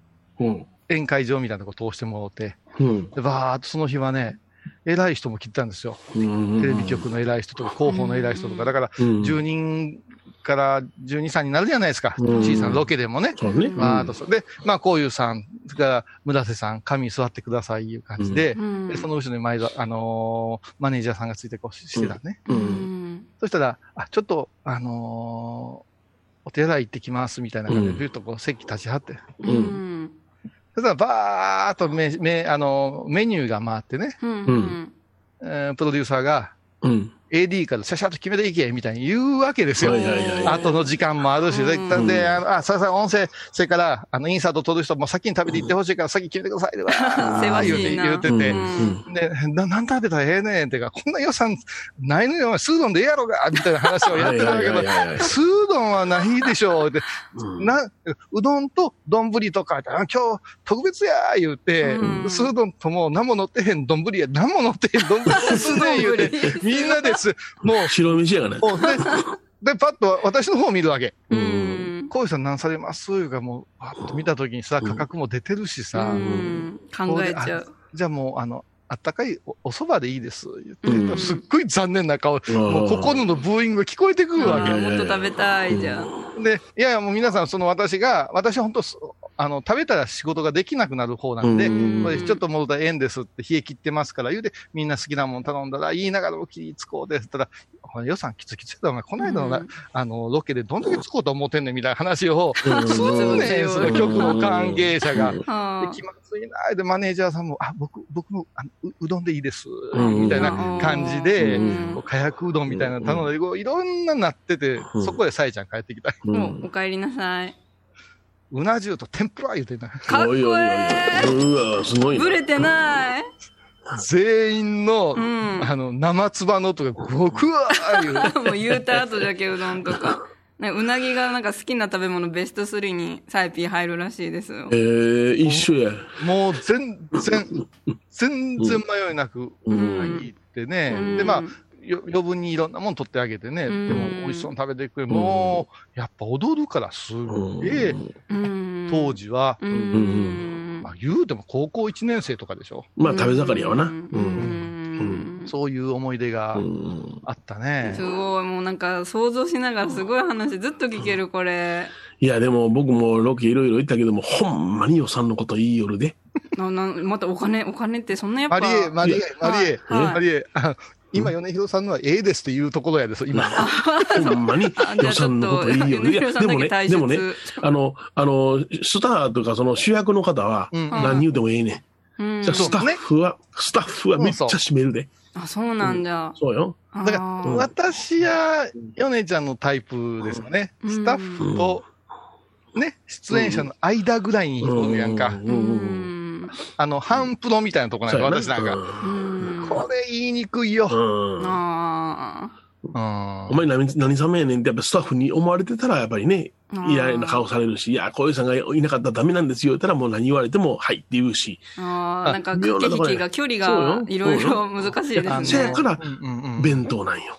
Speaker 4: うん
Speaker 3: 宴会場みたいなとこ通してもらって、
Speaker 4: うん
Speaker 3: で、バーっとその日はね、偉い人も来てたんですよ。
Speaker 4: うん
Speaker 3: テレビ局の偉い人とか、広報の偉い人とか、だから、
Speaker 4: うん
Speaker 3: 10人から12、3になるじゃないですか。
Speaker 4: うん
Speaker 3: 小さなロケでもね。
Speaker 4: そうね
Speaker 3: バーっとそう。で、まあ、こういうさん、それから村瀬さん、神座ってくださいいう感じで、
Speaker 2: うん
Speaker 3: でその後ろに前田、あのーマネージャーさんがついてこうししてたね。
Speaker 4: う
Speaker 2: うんん。
Speaker 3: そしたら、あ、ちょっと、あのーお手洗い行ってきますみたいな感じで、
Speaker 4: うん
Speaker 3: ビュッとこう席立ちはって。
Speaker 2: うん。うん。
Speaker 3: そしたら、バーっとメメあのーメニューが回ってね、
Speaker 2: うん。
Speaker 3: えープロデューサーが、
Speaker 4: うん
Speaker 3: AD からシャシャッと決めていけ、みたいに言うわけですよ。後の時間もあるし、
Speaker 2: うん。
Speaker 3: で、であのあ、さあさあ音声、それから、あの、インサート取る人も先に食べていってほしいから先決めてください。わ言うて、言うてて。
Speaker 2: うん
Speaker 3: で、な、なん食べたらええねんってか、こんな予算ないのよ、スードンでええやろがみたいな話をやってたんだけど、スードンはないでしょうって、
Speaker 4: うん。
Speaker 3: な、うどんと丼とか、あ今日特別や言うて、
Speaker 2: うん。
Speaker 3: スードンとも何も乗ってへん丼や、何も乗ってへん丼ですね、言うて、みんなです。もう、
Speaker 4: 白飯やがな。
Speaker 3: もうで、で、パッと私の方を見るわけ。
Speaker 2: う
Speaker 4: うん
Speaker 2: ん。
Speaker 3: こういうさん何されます？いうかもう、パッと見たときにさ、価格も出てるし
Speaker 2: う
Speaker 3: さ、
Speaker 2: ん。考えちゃう。
Speaker 3: じゃあもう、あの、あったかいおお蕎麦でいいです。言って、
Speaker 2: うん
Speaker 3: すっごい残念な顔、もう心のブーイングが聞こえてくるわけ。
Speaker 2: もっと食べたいじゃん。
Speaker 3: で、いやいやもう皆さん、その私が、私本当す、あの、食べたら仕事ができなくなる方なんで、
Speaker 4: うん
Speaker 3: これちょっと戻ったらええんですって冷え切ってますから言うて、みんな好きなもん頼んだら、言いながらも気ぃつこうですって言ったら、予算きつきつだ、お前、この間のな、
Speaker 2: うん
Speaker 3: あの、ロケでどんだけつこうと思ってんねんみたいな話を、
Speaker 4: うん
Speaker 3: するねん、その局の関係者が。
Speaker 4: うん
Speaker 3: で
Speaker 2: は
Speaker 3: 気まずいなで、マネージャーさんも、あ、僕、僕もあのううどんでいいです、
Speaker 4: うん
Speaker 3: みたいな感じで、
Speaker 4: うん
Speaker 3: こうどんみたいなの頼んで、こういろんななってて、
Speaker 4: うん
Speaker 3: そこでさえちゃん帰ってきた。
Speaker 2: う、お帰りなさい。
Speaker 3: うな重と天ぷら言うてな。
Speaker 2: かっこ
Speaker 4: いおいうわ、すごいな。
Speaker 2: ぶれてない。
Speaker 3: 全員の、
Speaker 2: うん。
Speaker 3: あの、生つばの音が、僕は言う。
Speaker 2: もう言うた後だけうどんとか。うなぎがなんか好きな食べ物ベスト3にサイピー入るらしいですよ
Speaker 4: え。ー、一緒や。
Speaker 3: もう全然、全然迷いなく、
Speaker 4: う
Speaker 2: うん
Speaker 3: 言ってね。
Speaker 2: うん
Speaker 3: で、まあ、よ余分にいろんなもん取ってあげてね。
Speaker 2: うん
Speaker 3: でも、美味しそうに食べてくれ。もう、やっぱ踊るからすげえ、
Speaker 2: うん。
Speaker 3: 当時は、
Speaker 2: う
Speaker 4: うん
Speaker 2: ん。
Speaker 3: まあ、言うても高校1年生とかでしょ。
Speaker 4: まあ、食べ盛りやわな。
Speaker 2: う
Speaker 4: うん。
Speaker 2: ん。
Speaker 3: そういう思い出が
Speaker 4: うん
Speaker 3: あったね
Speaker 2: す。ごい、もうなんか想像しながらすごい話ずっと聞ける、これ。
Speaker 4: いや、でも僕もロケいろいろ行ったけども、ほんまに予算のこと言いよるで。
Speaker 2: ななまたお金、お金ってそんなやっぱ。
Speaker 3: マリエ、マリエ、マリエ、マリエ、あ今、米広さんのはええですっていうところやです、今。
Speaker 4: ほんまに 予算のこと言いよる。いや、でもね、でもねあの、あの、スターとかその主役の方は
Speaker 3: うん
Speaker 4: 何言うてもええね
Speaker 2: うん
Speaker 4: スタッフは、スタッフはめっちゃ占めるで。
Speaker 2: あ、そうなんだ。
Speaker 4: そうよ。
Speaker 2: あ
Speaker 3: だから、
Speaker 2: ー
Speaker 3: 私や米ちゃんのタイプですよね。
Speaker 2: うん
Speaker 3: スタッフと、ね、出演者の間ぐらいにおるやんか。
Speaker 4: うん
Speaker 2: う。ん。
Speaker 3: あの、半プロみたいなとこなんか、私なんか。
Speaker 2: うん。
Speaker 3: これ言いにくいよ。
Speaker 4: うんうん
Speaker 2: あ
Speaker 3: うん
Speaker 4: お前何、何様やねんってやっぱスタッフに思われてたらやっぱりね、嫌な顔されるし、いや、小遊さんがいなかったらダメなんですよ。言ったらもう何言われても、はいって言うし。
Speaker 2: あ。ああ、なんか駆け引きが、距離がいろいろ難しいですね
Speaker 4: せやか。ら
Speaker 3: うんうんうん
Speaker 4: 弁当なんよ。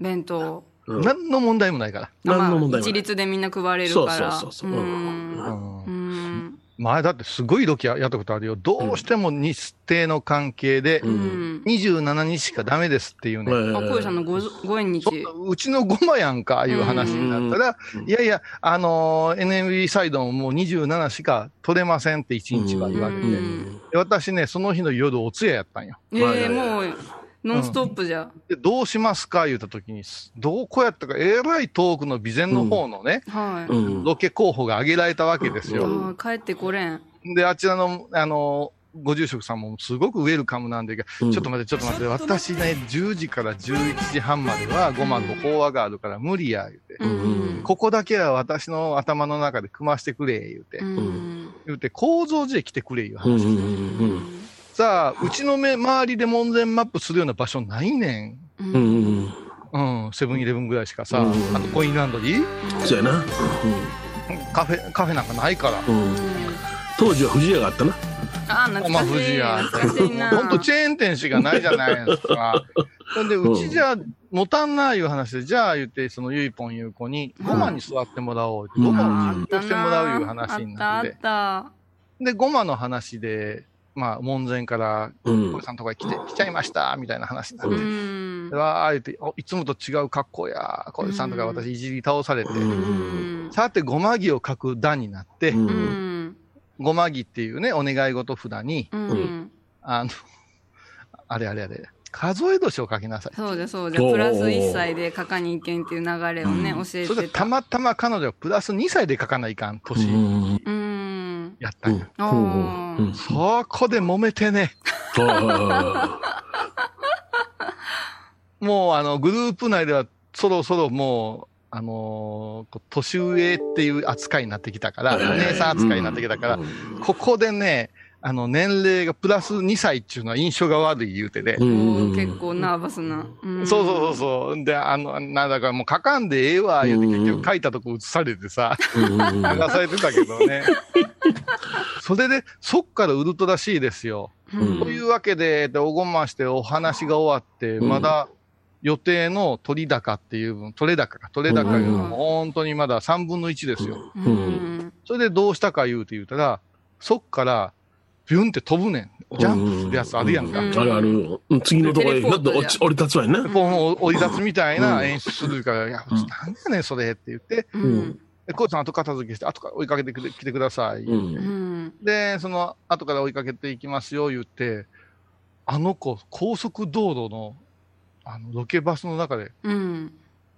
Speaker 2: 弁当。
Speaker 4: うん
Speaker 3: 何の問題もないから。
Speaker 4: 何の問題もない。
Speaker 2: まあ一律でみんな配れるから。
Speaker 4: そうそうそうそう
Speaker 2: うん。
Speaker 3: うん
Speaker 2: うん。
Speaker 3: 前だってすごいロケやったことあるよ。どうしても日程の関係で
Speaker 4: う、
Speaker 2: うん。
Speaker 3: 27日しかダメですっていうね。
Speaker 2: あ、小遊さんのごご縁日
Speaker 3: そ。うちのごまやんか、いう話になったら、
Speaker 4: うん
Speaker 3: いやいや、あのー NMB サイドももう27しか取れませんって1日は言われて、
Speaker 2: うん
Speaker 3: で私ね、その日の夜お通夜やったんよ。
Speaker 2: ええ、もう、ノンストップじゃ。
Speaker 3: で、どうしますか言った時に、どこやったか、えらい遠くの備前の方のね。ロケ候補が挙げられたわけですよ。
Speaker 2: ああ、帰ってこれん。
Speaker 3: で、あちらの、あのーご住職さんもすごくウェルカムなんで、
Speaker 4: うん
Speaker 3: ちょっと待って、ちょっと待って、私ね、10時から11時半までは5万の法話があるから無理や、言うて。
Speaker 2: うん。
Speaker 3: ここだけは私の頭の中で組ましてくれ、言うて。
Speaker 2: うん。
Speaker 3: 言うて、構造寺へ来てくれ、いう話。
Speaker 4: うんうんうん
Speaker 3: さあ、うちの目、周りで門前マップするような場所ないねん。
Speaker 2: うん
Speaker 4: うんうんうん。
Speaker 3: うん、セブンイレブンぐらいしかさ、
Speaker 4: うん
Speaker 3: あとコインランドリー
Speaker 4: そうやな。
Speaker 3: カフェ、カフェなんかないから。
Speaker 4: 当時は富士屋があったな。
Speaker 2: あ
Speaker 3: まあ、
Speaker 2: かしい。
Speaker 3: 富士屋。
Speaker 2: 懐かしいな。
Speaker 3: ほんとチェーン店しかないじゃないですか。ほんで、うちじゃ、持たんないう話で、じゃあ言って、そのゆいぽんゆう子に、
Speaker 2: うん
Speaker 3: ごまに座ってもらおうごまを実況してもらういう話になって
Speaker 2: あっ。た、あっ
Speaker 3: で、ごまの話で、まあ、門前から、
Speaker 4: うん
Speaker 3: さんとか来て、来ちゃいました、みたいな話にな
Speaker 2: た。
Speaker 3: って。
Speaker 2: うん
Speaker 3: で。わー言って、おいつもと違う格好や、小井さんとか私いじり倒されて、
Speaker 2: うん。
Speaker 3: さて、ごまぎを書く段になって。ごまぎっていうね、お願い事札に、
Speaker 2: うん。
Speaker 3: あの、あれあれあれ、数え年を書きなさい。
Speaker 2: そうじゃそうじゃ。プラス1歳で書かにいけんっていう流れをね、教え
Speaker 3: それで
Speaker 2: てた。
Speaker 3: たまたま彼女はプラス2歳で書かないかん
Speaker 4: う
Speaker 3: 年
Speaker 4: ん。
Speaker 2: うん。
Speaker 3: やったんや。そこで揉めてね、
Speaker 4: あ
Speaker 3: もうあの、グループ内ではそろそろもう、あのーこう年上っていう扱いになってきたから、お姉さん扱いになってきたから、ここでね、あの、年齢がプラス2歳っていうのは印象が悪い言うてで、
Speaker 4: うん
Speaker 2: 結構ナーバスな。うん
Speaker 3: そうそうそうそう。で、あの、なんだかもう書かんでええわ、言うて結局書いたとこ映されてさ、流されてたけどね。それで、そっからウルトラ C ですよ。
Speaker 4: うん
Speaker 3: というわけで、でおごましてお話が終わって、
Speaker 4: うん
Speaker 3: まだ予定の取り高っていう分、取れ高か、取れ高いうのも本当にまだ3分の1ですよ。それでどうしたか言うて言うたら、そっから、ビュンって飛ぶねん。ジャンプするやつあるやんか。
Speaker 2: うん
Speaker 4: あるある。うん次のとこへ、
Speaker 2: テレポートじゃ
Speaker 4: だって落ち降り立つわよね。
Speaker 3: ポンを折り立つみたい
Speaker 4: うん
Speaker 3: な演出するから、いや、
Speaker 4: うん
Speaker 3: なんやねん、それって言って、
Speaker 2: うん
Speaker 3: でコーチさん後片付けして、後から追いかけてくれ来てください。
Speaker 4: う。
Speaker 2: うんん
Speaker 3: で、その後から追いかけていきますよ、言って、あの子、高速道路の、あの、ロケバスの中で
Speaker 2: うん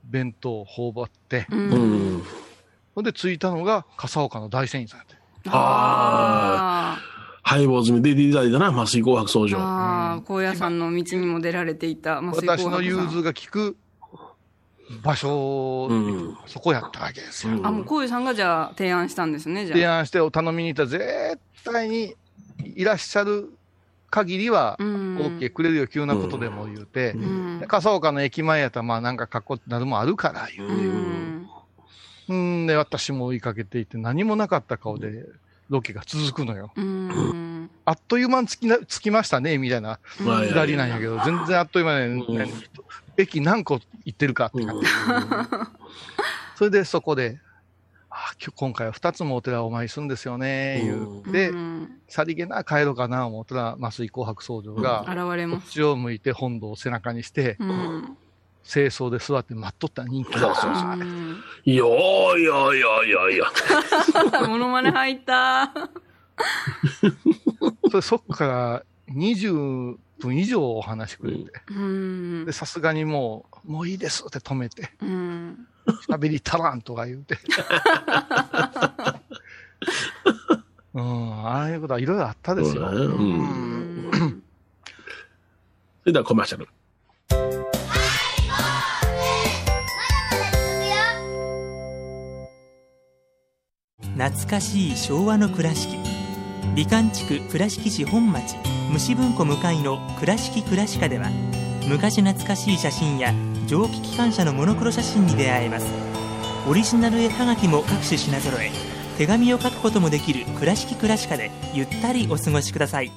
Speaker 3: 弁当を頬張って、
Speaker 2: う
Speaker 4: うんん。
Speaker 3: ほんで着いたのが笠岡の大仙院さんやって。
Speaker 2: あ
Speaker 4: ハイボーズに出ていただいたな、麻酔紅白相
Speaker 2: ー
Speaker 4: 乗。
Speaker 2: あー高野山の道にも出られていた麻酔
Speaker 3: 私
Speaker 2: 紅白さん
Speaker 3: の融通が効く場所、
Speaker 4: うん
Speaker 3: そこやったわけですよ。
Speaker 4: うん。
Speaker 2: あもうこういうさんがじゃあ提案したんですねじゃあ。
Speaker 3: 提案してお頼みに行ったら絶対にいらっしゃる限りは、
Speaker 2: うん。
Speaker 3: OK くれるよ、急なことでも言うて、
Speaker 2: うん。
Speaker 3: で笠岡の駅前やったら、まあなんか格好ってなるもんあるから言う
Speaker 2: う
Speaker 3: て、
Speaker 2: ん。
Speaker 3: うん、で、私も追いかけていって、何もなかった顔でロケが続くのよ。
Speaker 2: うん。
Speaker 3: あっという間に着きな着きましたね、みたいな。
Speaker 4: はい
Speaker 3: くだりなんやけど、全然あっという間で、
Speaker 4: うん
Speaker 3: ね駅何個行ってるかって感じ。それでそこで、あ今日今回は2つもお寺をお参りするんですよね、言う。て、
Speaker 2: うん
Speaker 3: さりげな帰ろうかな思ったら、麻酔紅白僧正が、
Speaker 2: 現れ
Speaker 3: こっ
Speaker 2: ます
Speaker 3: ちを向いて本堂を背中にして、
Speaker 2: うん
Speaker 3: 清掃で座って待っとった人気だ。そうそう
Speaker 2: う。ん
Speaker 4: いやーいやいやいやいや。
Speaker 2: モノマネ入った。
Speaker 3: それそっから20分以上お話しくれて、さすがにもう、もういいですって止めて、
Speaker 2: うん。
Speaker 3: 喋り足らんとか言うて。うん、ああいうことはいろいろあったですよ。
Speaker 4: それではコマーシャル。
Speaker 1: 懐かしい昭和の倉敷。美観地区倉敷市本町虫文庫向かいの「倉敷倉歯科」では昔懐かしい写真や蒸気機関車のモノクロ写真に出会えます。オリジナル絵はがきも各種品揃え手紙を書くこともできる「倉敷倉歯科」でゆったりお過ごしください。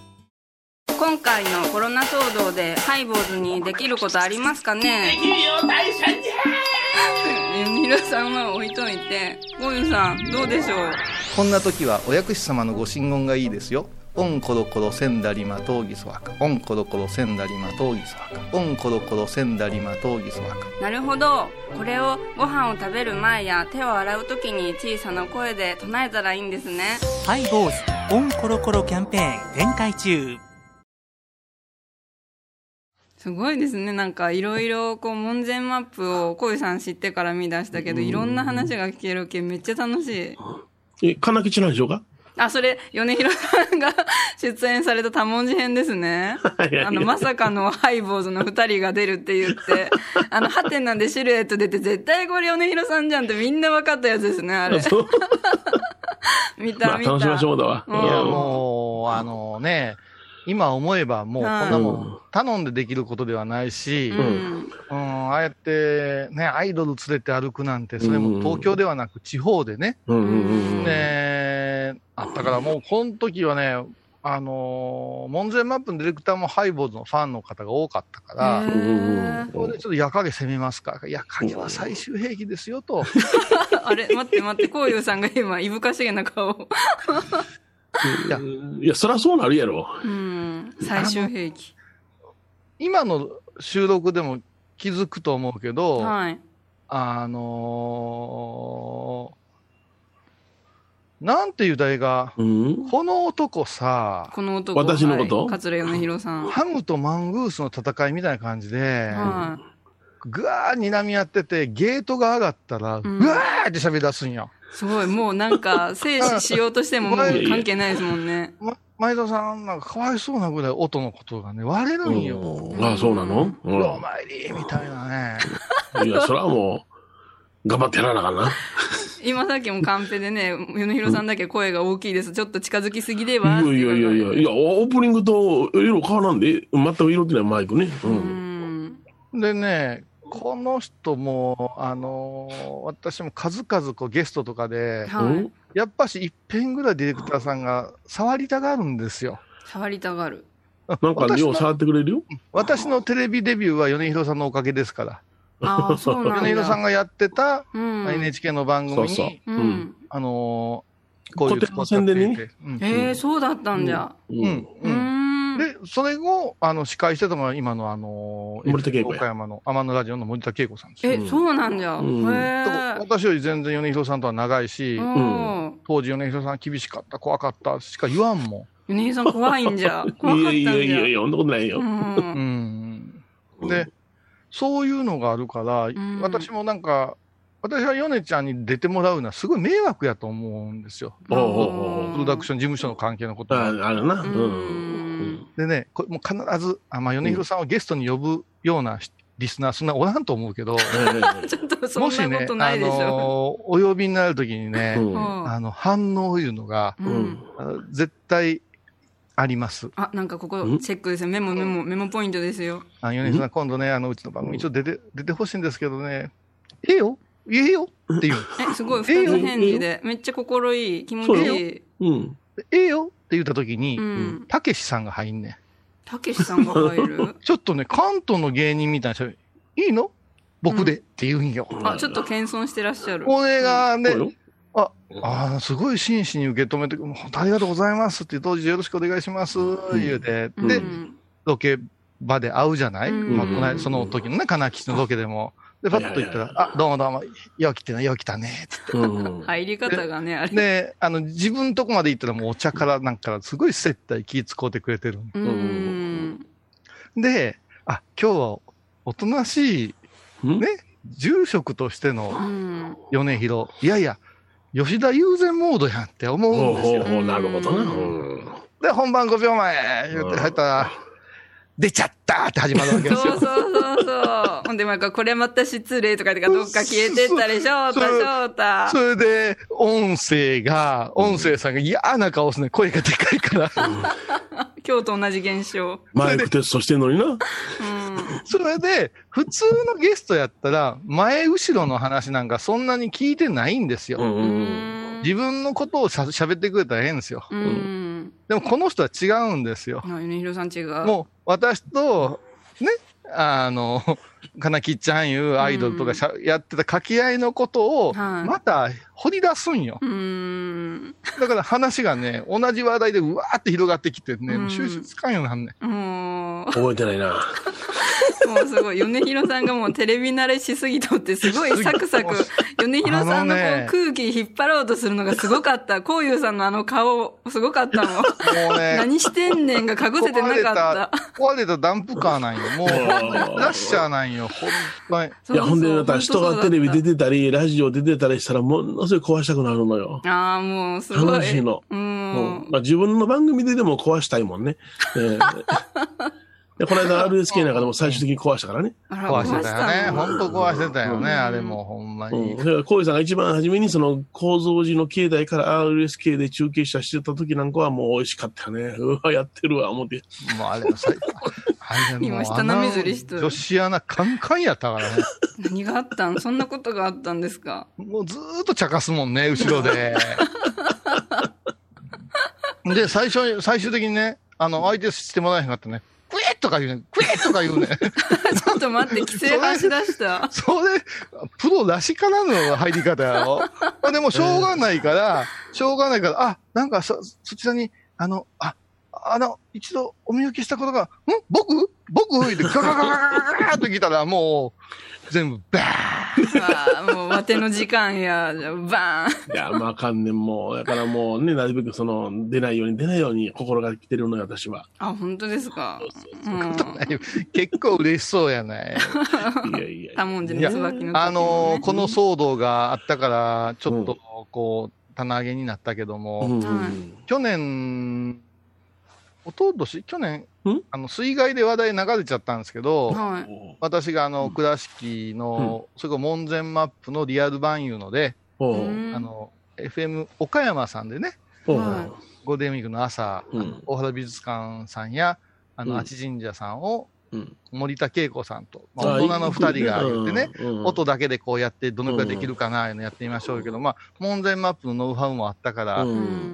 Speaker 2: 今回のコロナ騒動でハイボーズにできることありますかね？できるよ大皆さんは置いといてゴユさんどうでしょう？
Speaker 3: こんな時はお薬師様のご神言がいいですよ。オンコロコロセンダリマトウギソワカ。オンコロコロセンダリマトウギソワカ。オンコロコロセンダリマトウギソワカ。
Speaker 2: なるほどこれをご飯を食べる前や手を洗う時に小さな声で唱えたらいいんですね
Speaker 1: ハイボーズオンコロコロキャンペーン展開中
Speaker 2: すごいですねなんかいろいろこう門前マップをこゆさん知ってから見出したけどいろんな話が聞けるけんめっちゃ楽しい
Speaker 4: え、金吉なんでしょうか
Speaker 2: あ、それ、米広さんが出演された多文字編ですね。あの、まさかのハイボーズの二人が出るって言って、あの、ハテナでシルエット出て、絶対これ米広さんじゃんってみんな分かったやつですね、あれ。
Speaker 4: そう
Speaker 2: 見た、
Speaker 4: まあ、
Speaker 2: 見た。
Speaker 4: 楽しましょうだわ。
Speaker 2: うん
Speaker 3: いや、もう、あのね、今思えばもうこんなもん頼んでできることではないし、
Speaker 2: う
Speaker 3: うん
Speaker 2: ん。
Speaker 3: ああやってね、アイドル連れて歩くなんて、それも東京ではなく地方でね、
Speaker 4: うん。
Speaker 3: ね、あったからもうこの時はね、あのー門前マップのディレクターもハイボーズのファンの方が多かったから、ここでちょっと矢影攻めますか矢影は最終兵器ですよと。
Speaker 2: あれ、待って待って、こういうさんが今、いぶかしげな顔を。
Speaker 3: いや
Speaker 4: いや、そりゃそうなるやろ。
Speaker 2: うん。最終兵器。
Speaker 3: 今の収録でも気づくと思うけど、
Speaker 2: はい。
Speaker 3: あのーなんていう題が、
Speaker 4: うん？
Speaker 3: この男さ、
Speaker 2: この男。
Speaker 4: 私のこと？
Speaker 2: はい桂米広さん。
Speaker 3: ハムとマングースの戦いみたいな感じで、
Speaker 2: は
Speaker 3: ぐわー睨み合ってて、ゲートが上がったら、
Speaker 2: ん
Speaker 3: うわーって喋り出すんよ。
Speaker 2: い。すごい、もうなんか、静止しようとしてももう 関係ないですもんね。
Speaker 3: 前田さんなんかかわいそうなぐらい音のことがね、割れるんよ。
Speaker 4: うんああ、そうなの？う
Speaker 3: お参りみたいなね。
Speaker 4: ん。いや、それはもう、頑張ってやらなあかんな。
Speaker 2: 今さっきもカンペでね、米広さんだけ声が大きいです。ちょっと近づきすぎで
Speaker 4: い
Speaker 2: は
Speaker 4: やいやいやいや、いや、オープニングと色変わらんで、全く色ってないマイクね。う。
Speaker 2: うんん。
Speaker 3: でね、この人も、あのー私も数々こうゲストとかで、
Speaker 2: はい。
Speaker 3: やっぱし一遍ぐらいディレクターさんが触りたがるんですよ。
Speaker 2: 触りたがる。
Speaker 4: なんか、
Speaker 3: 私の
Speaker 4: よう触ってくれるよ？
Speaker 3: 私のテレビデビューは米広さんのおかげですから。
Speaker 2: ああ、そうなんだ。
Speaker 3: 米広さんがやってた
Speaker 2: うん。
Speaker 3: NHK の番組に、
Speaker 4: そうそう
Speaker 2: う
Speaker 4: うん
Speaker 2: ん。
Speaker 3: あのーこういう
Speaker 4: 宣伝にね
Speaker 3: うん
Speaker 2: ええ、そうだったんじゃ。
Speaker 4: う
Speaker 3: うん。
Speaker 2: う
Speaker 3: うん
Speaker 2: ん。
Speaker 3: で、それを、あの、司会してたのが今のあのー、
Speaker 4: 森田恵子や
Speaker 3: 岡山の天野ラジオの森田恵子さんですよ。
Speaker 2: え、そうなんじゃ。
Speaker 4: うん
Speaker 2: へ。
Speaker 3: 私より全然米広さんとは長いし、
Speaker 2: うん。
Speaker 3: 当時米広さん厳しかった、怖かったしか言わんも
Speaker 2: 米広さん怖いんじゃ。怖かったん
Speaker 4: い
Speaker 2: じゃ。
Speaker 4: やいやいやいや、そんなことないよ。
Speaker 3: ん。
Speaker 2: うん。
Speaker 3: うん。で、そういうのがあるから、
Speaker 2: ん
Speaker 3: 私もなんか、私は米ちゃんに出てもらうのはすごい迷惑やと思うんですよ。プロダクション事務所の関係のこと
Speaker 4: あ
Speaker 3: が
Speaker 4: あるな。う
Speaker 2: うん
Speaker 4: ん。
Speaker 3: でね、これもう必ず、あまあ、米広さんをゲストに呼ぶようなしリスナー、そんなおらんと思うけど、
Speaker 2: ちょっとそん
Speaker 3: もしね
Speaker 2: なこ、とな
Speaker 3: あ。のーお呼びになるときにね、
Speaker 4: うん
Speaker 3: あの、反応いうのが、絶対あります。
Speaker 2: あ、なんかここ
Speaker 4: ん
Speaker 2: チェックですよ。メモメモ、メモポイントですよ。
Speaker 3: あ、米広さん、今度ね、あの、うちの番組一応出て、出てほしいんですけどね、ええよ言えよっていう。
Speaker 2: え、すごい、二つ返事で。めっちゃ心いい。気持ちいい。
Speaker 4: うん。
Speaker 3: ええよ言ったときに
Speaker 2: う、ん。
Speaker 3: たけしさんが入んねん。
Speaker 2: たけしさんが入る？
Speaker 3: ちょっとね、関東の芸人みたいな人、いいの？僕でって言うんよ。
Speaker 2: あ、ちょっと謙遜してらっしゃる。
Speaker 3: これがね
Speaker 4: そう、よ
Speaker 3: あ、ああ、すごい真摯に受け止めて、もう本当ありがとうございますって、当時よろしくお願いします、言うて、
Speaker 2: うん。
Speaker 3: で、ロケ場で会うじゃない、
Speaker 2: うん。
Speaker 3: まあ、この間その時のね、金吉のロケでも。で、パッと言ったら、あ、どうもどうも、よう来てな、よう来たね、つって。
Speaker 4: うん。
Speaker 2: 入り方がね、あれ。
Speaker 3: で、あの、自分とこまで行ったらもうお茶からなんか、すごい接待気使うてくれてる。
Speaker 2: うん。
Speaker 3: で、あ、今日はおとなしい、
Speaker 4: うん？
Speaker 3: ね、住職として
Speaker 2: う
Speaker 3: の
Speaker 2: ん。
Speaker 3: 米広、いやいや、吉田友禅モードやんって思
Speaker 4: ほ
Speaker 3: うんですよ。
Speaker 4: うほうほう、なるほどな。うん。
Speaker 3: で、本番5秒前、言って入ったら、出ちゃったって始まるわけですよ。
Speaker 2: そうそうそうそう。ほんで、なんか、これまた失礼とか言って、どっか消えてったり、翔太、
Speaker 3: そう
Speaker 2: 翔太。
Speaker 3: それで、音声が、音声さんが嫌な顔するね。声がでかいから。
Speaker 2: 今日と同じ現象。
Speaker 4: マイクテストしてんのにな。
Speaker 2: うん。
Speaker 3: それで、普通のゲストやったら、前後ろの話なんかそんなに聞いてないんですよ。
Speaker 4: う。ん。
Speaker 3: 自分のことをしゃ喋ってくれたらええんですよ。
Speaker 2: うん。
Speaker 3: でもこの人は違うんですよ。
Speaker 2: あ、米広さん違う。
Speaker 3: もう、私と、ね、あの、金木ちゃんいうアイドルとかしゃ、やってた掛け合いのことを、
Speaker 2: はい
Speaker 3: また掘り出すんよ。
Speaker 2: うん。
Speaker 3: だから話がね、同じ話題でうわーって広がってきてね、
Speaker 2: うん
Speaker 3: もう収集つかんようになんねん。
Speaker 2: もう、
Speaker 4: 覚えてないな。
Speaker 2: もうすごい、米広さんがもうテレビ慣れしすぎとって、すごい サクサク、米広さんのこう空気引っ張ろうとするのがすごかった。こういうさんのあの顔、すごかったもん。
Speaker 3: もうね、
Speaker 2: 何してんねんが隠せてなかった。
Speaker 3: 壊れたダンプカーなんよ。もう、ラッシャーなんよ。ほんとに。
Speaker 2: そう
Speaker 4: いや、ほんで、また人がテレビ出
Speaker 2: て。
Speaker 4: てたり、ラジオ出てたりしたら、ものすごい壊したくなるのよ。
Speaker 2: ああ、もうすごい。
Speaker 4: 楽しいの。
Speaker 2: う
Speaker 4: うん
Speaker 2: ん。
Speaker 4: まあ、自分の番組ででも壊したいもんね。ええでこの間 RSK なんかでも最終的に壊したからね。
Speaker 3: 壊してたよね。
Speaker 2: の
Speaker 3: ほんと壊してたよね。
Speaker 2: うん
Speaker 3: あれもほんま
Speaker 4: うん。
Speaker 3: に
Speaker 4: だ。から、小井さんが一番初めにその構造寺の境内から RSK で中継車してた時なんかはもう美味しかったよね。うわ、やってるわ、思って。
Speaker 3: もうあれは最高。
Speaker 2: 今下なめずりしとる
Speaker 3: 女子アナカンカンやったからね。
Speaker 2: 何があったん？そんなことがあったんですか？
Speaker 3: もうずーっと茶化すもんね、後ろで。で、最初に、最終的にね、あの、相手してもらえへんかったね。クエッとか言うね。クエッとか言うね。
Speaker 2: ちょっと待って、規制走し出した。
Speaker 3: それ、プロらしからぬ入り方やろ。まあでも、しょうがないから、しょうがないから、あ、なんかそ、そちらに、あの、あ、あの、一度お見受けしたことが、ん？僕？僕？ってガガガガガガガって来たら、もう、全部、バーン
Speaker 2: もう、わての時間や、バーン。
Speaker 4: いや、まあ、かんねん、もう。だからもうね、なるべくその、出ないように、出ないように心が来てるのよ、私は。
Speaker 2: あ、本当ですか？
Speaker 3: 結構嬉しそうやね。い
Speaker 4: やいや。
Speaker 2: 多文の、ね、
Speaker 3: あのー、この騒動があったから、ちょっと、こう、うん、棚上げになったけども、
Speaker 4: うん、
Speaker 3: 去年おととし、去年？
Speaker 4: ん、
Speaker 3: あの、水害で話題流れちゃったんですけど、
Speaker 2: はい。
Speaker 3: 私があの、倉敷の、それから門前マップのリアル版いうので、
Speaker 4: おう
Speaker 2: うん。
Speaker 3: あの、FM 岡山さんでね、ゴールデンウィークの朝、
Speaker 4: うん。
Speaker 3: 大原美術館さんや、あの、
Speaker 4: うん。
Speaker 3: 阿智神社さんを、
Speaker 4: うん
Speaker 3: 森田恵子さんと、まあ、大人の二人が言ってね、、
Speaker 4: うん
Speaker 3: 音だけでこうやってどのくらいできるかな、いうのやってみましょうけど、まあ、門前マップのノウハウもあったから。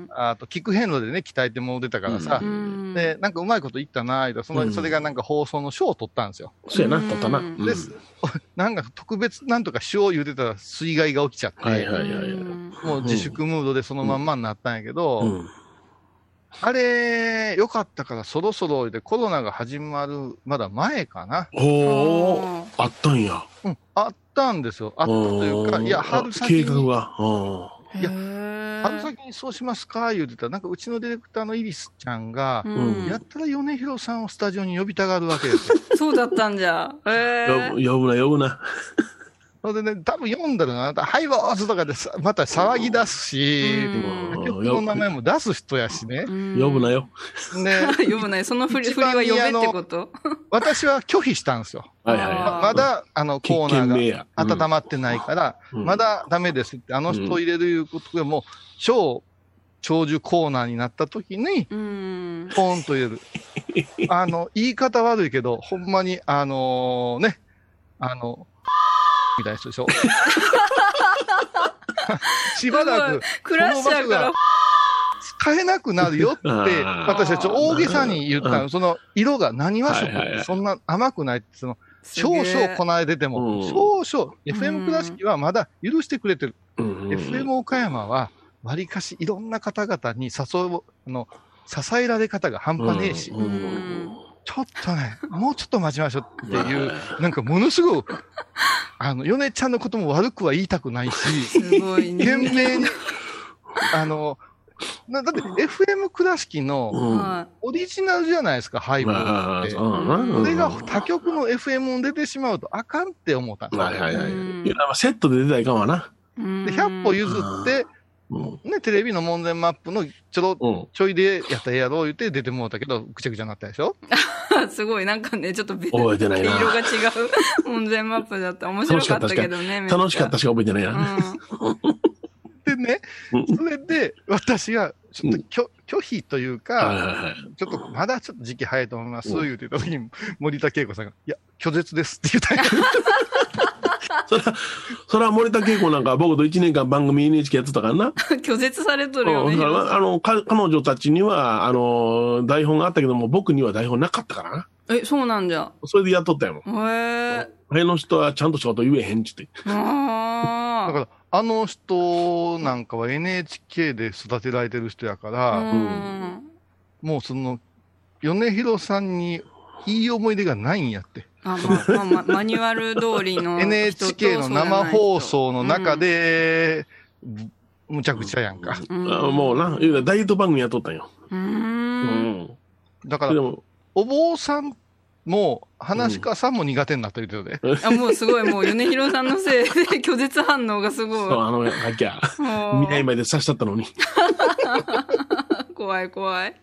Speaker 3: あと、聞く遍路でね、鍛えてもうてたからさ、
Speaker 2: うん
Speaker 3: で、なんかうまいこと言ったな、その、
Speaker 4: うん。
Speaker 3: それがなんか放送の賞を取ったんですよ。
Speaker 4: そうやな、とったな。
Speaker 3: です。なんか特別なんとかしよう言うてたら水害が起きちゃって、もう自粛ムードでそのまんまになったんやけど、
Speaker 4: うん
Speaker 3: あれ、よかったからそろそろでコロナが始まる、まだ前かな。
Speaker 4: おお、あったんや。
Speaker 3: うん、あったんですよ。あったというか、いや、
Speaker 4: あ
Speaker 3: 春先に、
Speaker 4: 計画が。うん
Speaker 3: いや
Speaker 2: へー
Speaker 3: 春先にそうしますか言うてたら、なんかうちのディレクターのイリスちゃんが、
Speaker 2: うん
Speaker 3: やったら米広さんをスタジオに呼びたがるわけですよ。
Speaker 2: そうだったんじゃ。へ
Speaker 4: 呼ぶ呼ぶな、呼ぶな。
Speaker 3: それでね、多分読んだらな、ハイボーズとかでさまた騒ぎ出すし、
Speaker 2: うん
Speaker 3: 曲の名前も出す人やしね。
Speaker 4: 呼ぶなよ。
Speaker 3: ね、
Speaker 2: 呼ぶない。その振り
Speaker 3: 一
Speaker 2: 振りは呼べってこと？
Speaker 3: 私は拒否したんですよ。
Speaker 4: はいはい
Speaker 2: あ
Speaker 4: は
Speaker 3: まだ、あの、コーナ
Speaker 4: や
Speaker 3: ーが温まってないから、
Speaker 4: うん
Speaker 3: まだダメですって、あの人を入れるいうことでもう、超長寿コーナーになった時に、
Speaker 2: うん。
Speaker 3: ポーンと入れる。あの、言い方悪いけど、ほんまに、あのね、あの、みたいな人でしょ？しばらく、
Speaker 2: クラッシャーから。
Speaker 3: 使えなくなるよって、私はちょっと大げさに言ったの。
Speaker 4: うん
Speaker 3: その、色が何和色
Speaker 4: はいはいはい
Speaker 3: そんな甘くないって、その、少々こなえてても、
Speaker 4: うん
Speaker 3: 少々、FM 倉敷はまだ許してくれてる。
Speaker 4: い。うん
Speaker 3: FM 岡山は、わりかしいろんな方々に誘う、あの、支えられ方が半端ねえし、
Speaker 4: うん
Speaker 2: うん
Speaker 3: ちょっとね、もうちょっと待ちましょうっていう、なんかものすごい、あの、米ちゃんのことも悪くは言いたくないし、
Speaker 2: すごいね。
Speaker 3: 懸命に、あの、なだって FM 倉敷のオリジナルじゃないですか、ハイボールって。
Speaker 4: そ
Speaker 3: れが他局の FM に出てしまうとあかんって思ったんですよ
Speaker 4: はいはいはい。
Speaker 2: うん
Speaker 4: いや、まあセットで出たらいかんわな。
Speaker 2: い。
Speaker 3: で、100歩譲って、
Speaker 4: うん。
Speaker 3: ね、テレビの門前マップのちょろ、
Speaker 4: うん。
Speaker 3: ちょいでやったらええやろう言って出てもうたけど、ぐちゃぐちゃになったでしょ？
Speaker 2: うん。すごい、なんかね、ちょっと別
Speaker 4: 覚えてないな
Speaker 2: 色が違う門前マップだった。面白かったけどね。
Speaker 4: 楽しかったしか覚えてないな。
Speaker 2: うん。
Speaker 3: でね、
Speaker 4: うん
Speaker 3: それで私がちょっと拒,、拒否という
Speaker 4: はい
Speaker 3: か、
Speaker 4: はいはい。
Speaker 3: ちょっとまだちょっと時期早いと思います、
Speaker 4: うん
Speaker 3: 言うて言った時に森田恵子さんが、いや、拒絶ですって言った
Speaker 4: それは、それは森田恵子なんか僕と1年間番組 NHK やってたからな。
Speaker 2: 拒絶されとるよね。
Speaker 4: うんだからあの、か彼女たちには、あの、台本があったけども、僕には台本なかったからな。
Speaker 2: え、そうなんじゃ。
Speaker 4: それでやっとったよ。
Speaker 2: へえ。
Speaker 4: あの人はちゃんとしたこと言えへんっつって。
Speaker 3: だ
Speaker 2: あ
Speaker 3: から、あの人なんかは NHK で育てられてる人やか
Speaker 2: あ。
Speaker 3: ら、
Speaker 2: うん。
Speaker 3: もうその、米広さんにいい思い出がないんやって。
Speaker 2: あ、まあ、まあ、マニュアル通りの。
Speaker 3: NHK の生放送の中で、むちゃくちゃやんか。
Speaker 2: うん、
Speaker 4: あもうな、ダイエット番組やっとったんよ。
Speaker 2: う。
Speaker 4: うんん。
Speaker 3: だから、
Speaker 4: でも、
Speaker 3: お坊さんも、話し家さんも苦手になってるけどね。
Speaker 2: あ、もうすごい、もう、米広さんのせいで拒絶反応がす
Speaker 4: そう、
Speaker 2: ごい。
Speaker 4: あの、あきゃ、
Speaker 2: もう
Speaker 4: 未来まで刺しちゃったのに。
Speaker 2: 怖 い怖い。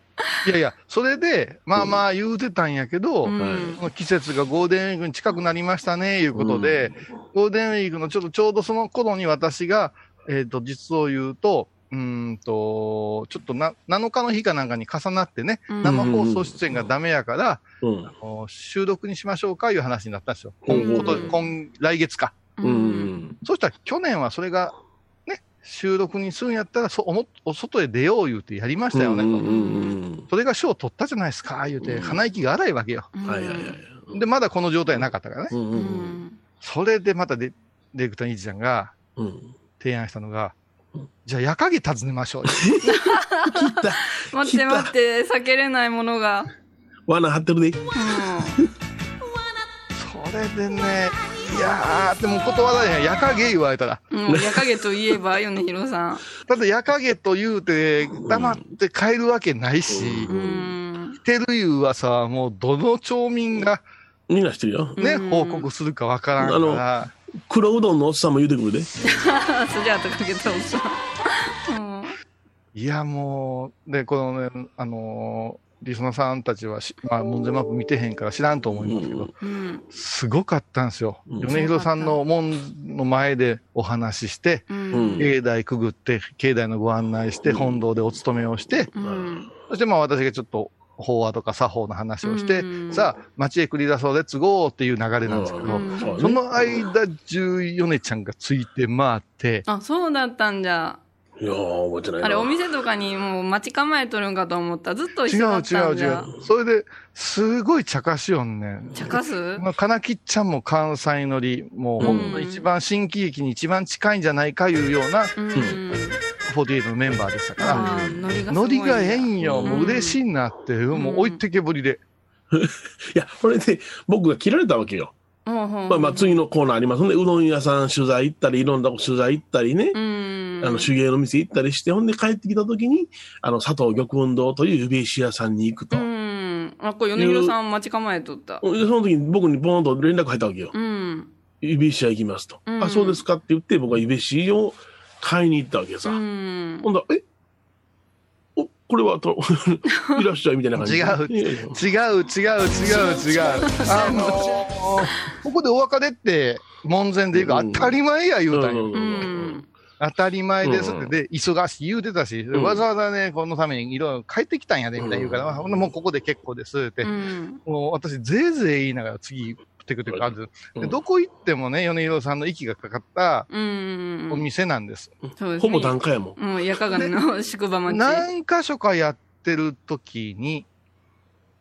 Speaker 3: いやいや、それで、まあまあ言うてたんやけど、
Speaker 2: うん
Speaker 3: その季節がゴールデンウィークに近くなりましたね、いうことで、ゴールデンウィークのちょっとちょうどその頃に私が、えっ、と、実を言うと、うーんと、ちょっとな、7日の日かなんかに重なってね、
Speaker 2: うん
Speaker 3: 生放送出演がダメやから、
Speaker 4: うん。
Speaker 3: あの収録にしましょうかいう話になったんですよ。
Speaker 4: うん
Speaker 3: 今今来月か。
Speaker 4: うん。うん。
Speaker 3: そしたら去年はそれが、ね、収録にするんやったら、そおもお外へ出よう言うてやりましたよね。
Speaker 4: うんうん
Speaker 3: それが賞を取ったじゃないですか、言うて、
Speaker 4: うん
Speaker 3: 鼻息が荒いわけよ。
Speaker 4: うん。はいはいはい。
Speaker 2: い。
Speaker 3: で、まだこの状態なかったからね。
Speaker 4: うんう
Speaker 2: うんん。
Speaker 3: それでまたデディレクターのイチちゃんが
Speaker 4: うん。
Speaker 3: 提案したのが
Speaker 4: うん、
Speaker 3: じゃあ夜影訪ねましょうよ。
Speaker 2: 待って待って、避けれないものが。
Speaker 4: 罠張ってるで。
Speaker 2: う
Speaker 3: それでね、いやー、でも断られへん。夜影言われたら。
Speaker 2: ん。もう、夜影といえば、米広さん。
Speaker 3: だって夜影と言うて、黙って帰るわけないし、
Speaker 2: うん。
Speaker 3: 来てるいう噂はもうどの町民が
Speaker 4: みんな知ってるよ。
Speaker 3: ね、
Speaker 2: うん
Speaker 3: 報告するかわからんから、
Speaker 4: 黒うどんのおっさんも言うてくるで。
Speaker 2: スジャートかけたおっさん。うん。
Speaker 3: いやもう、で、このね、あのーリスナーさんたちはし、まあ、門前マップ見てへんから知らんと思いますけど、
Speaker 2: うん。
Speaker 3: すごかったんですよ。
Speaker 4: うん
Speaker 3: 米広さんの門の前でお話しして。境内くぐって、境内のご案内して、
Speaker 4: うん
Speaker 3: 本堂でお勤めをして、
Speaker 2: うん。
Speaker 3: そしてまあ私がちょっと法話とか作法の話をして、
Speaker 2: うん
Speaker 3: さあ、街へ繰り出そう、レッツゴーっていう流れなんですけど、
Speaker 2: うん
Speaker 4: そうね
Speaker 3: その間中、米ちゃんがついて回って、
Speaker 2: あ、そうだったんじゃ。
Speaker 4: いやー、覚えてないな。
Speaker 2: あれ、お店とかにもう待ち構えとるんかと思った。ずっと一
Speaker 3: 違う
Speaker 2: 緒だった
Speaker 3: 違うん違
Speaker 2: じゃ。
Speaker 3: う。それで、すごい茶化しよんねん。
Speaker 2: 茶化す？
Speaker 3: まあ、金木ちゃんも関西乗り、もうほんと一番新喜劇に一番近いんじゃないかいうような
Speaker 2: うん。
Speaker 3: 48のメンバーでしたから、
Speaker 2: ああ、ノリがすごいね
Speaker 3: ノリがええんよ。
Speaker 2: うん
Speaker 3: もう嬉しいなって、もう置いてけぼりで。
Speaker 4: いや、これで僕が切られたわけよ。まあまあ次のコーナーありますんで、うどん屋さん取材行ったり、いろんなとこ取材行ったりね。
Speaker 2: うん。
Speaker 4: あの、手芸の店行ったりして、ほんで帰ってきた時に、あの、佐藤玉運動という指石屋さんに行くと。
Speaker 2: うん。あ、これ、米広さん待ち構えとった。
Speaker 4: でその時に僕にボーンと連絡入ったわけよ。
Speaker 2: うん。
Speaker 4: 指石屋行きますと。
Speaker 2: うん
Speaker 4: あ、そうですかって言って、僕は指石を買いに行ったわけさ。
Speaker 2: うん。
Speaker 4: ほんだらえ？お、これはと、いらっしゃいみたいな感じで。
Speaker 3: 違う違う違う違う違う。あのーここでお別れって門前で言うか
Speaker 4: うん
Speaker 3: 当たり前や言うたんよ。
Speaker 4: うん
Speaker 2: うん。
Speaker 3: 当たり前ですって。
Speaker 4: うん
Speaker 3: で、忙しい言うてたし、
Speaker 4: ん
Speaker 3: わざわざね、このためにいろいろ帰ってきたんやで、みたいな言うから、ほんでもうここで結構ですって。
Speaker 2: うん。
Speaker 3: もう私、ぜいぜい言いながら次、テクテクある。で
Speaker 4: うん
Speaker 3: どこ行ってもね、米広さんの息がかかった
Speaker 2: うん。
Speaker 3: お店なんです。
Speaker 2: そうですね。
Speaker 4: ほぼ単価やもん。
Speaker 2: うん、夜鏡の宿場町。
Speaker 3: 何箇所かやってる時に、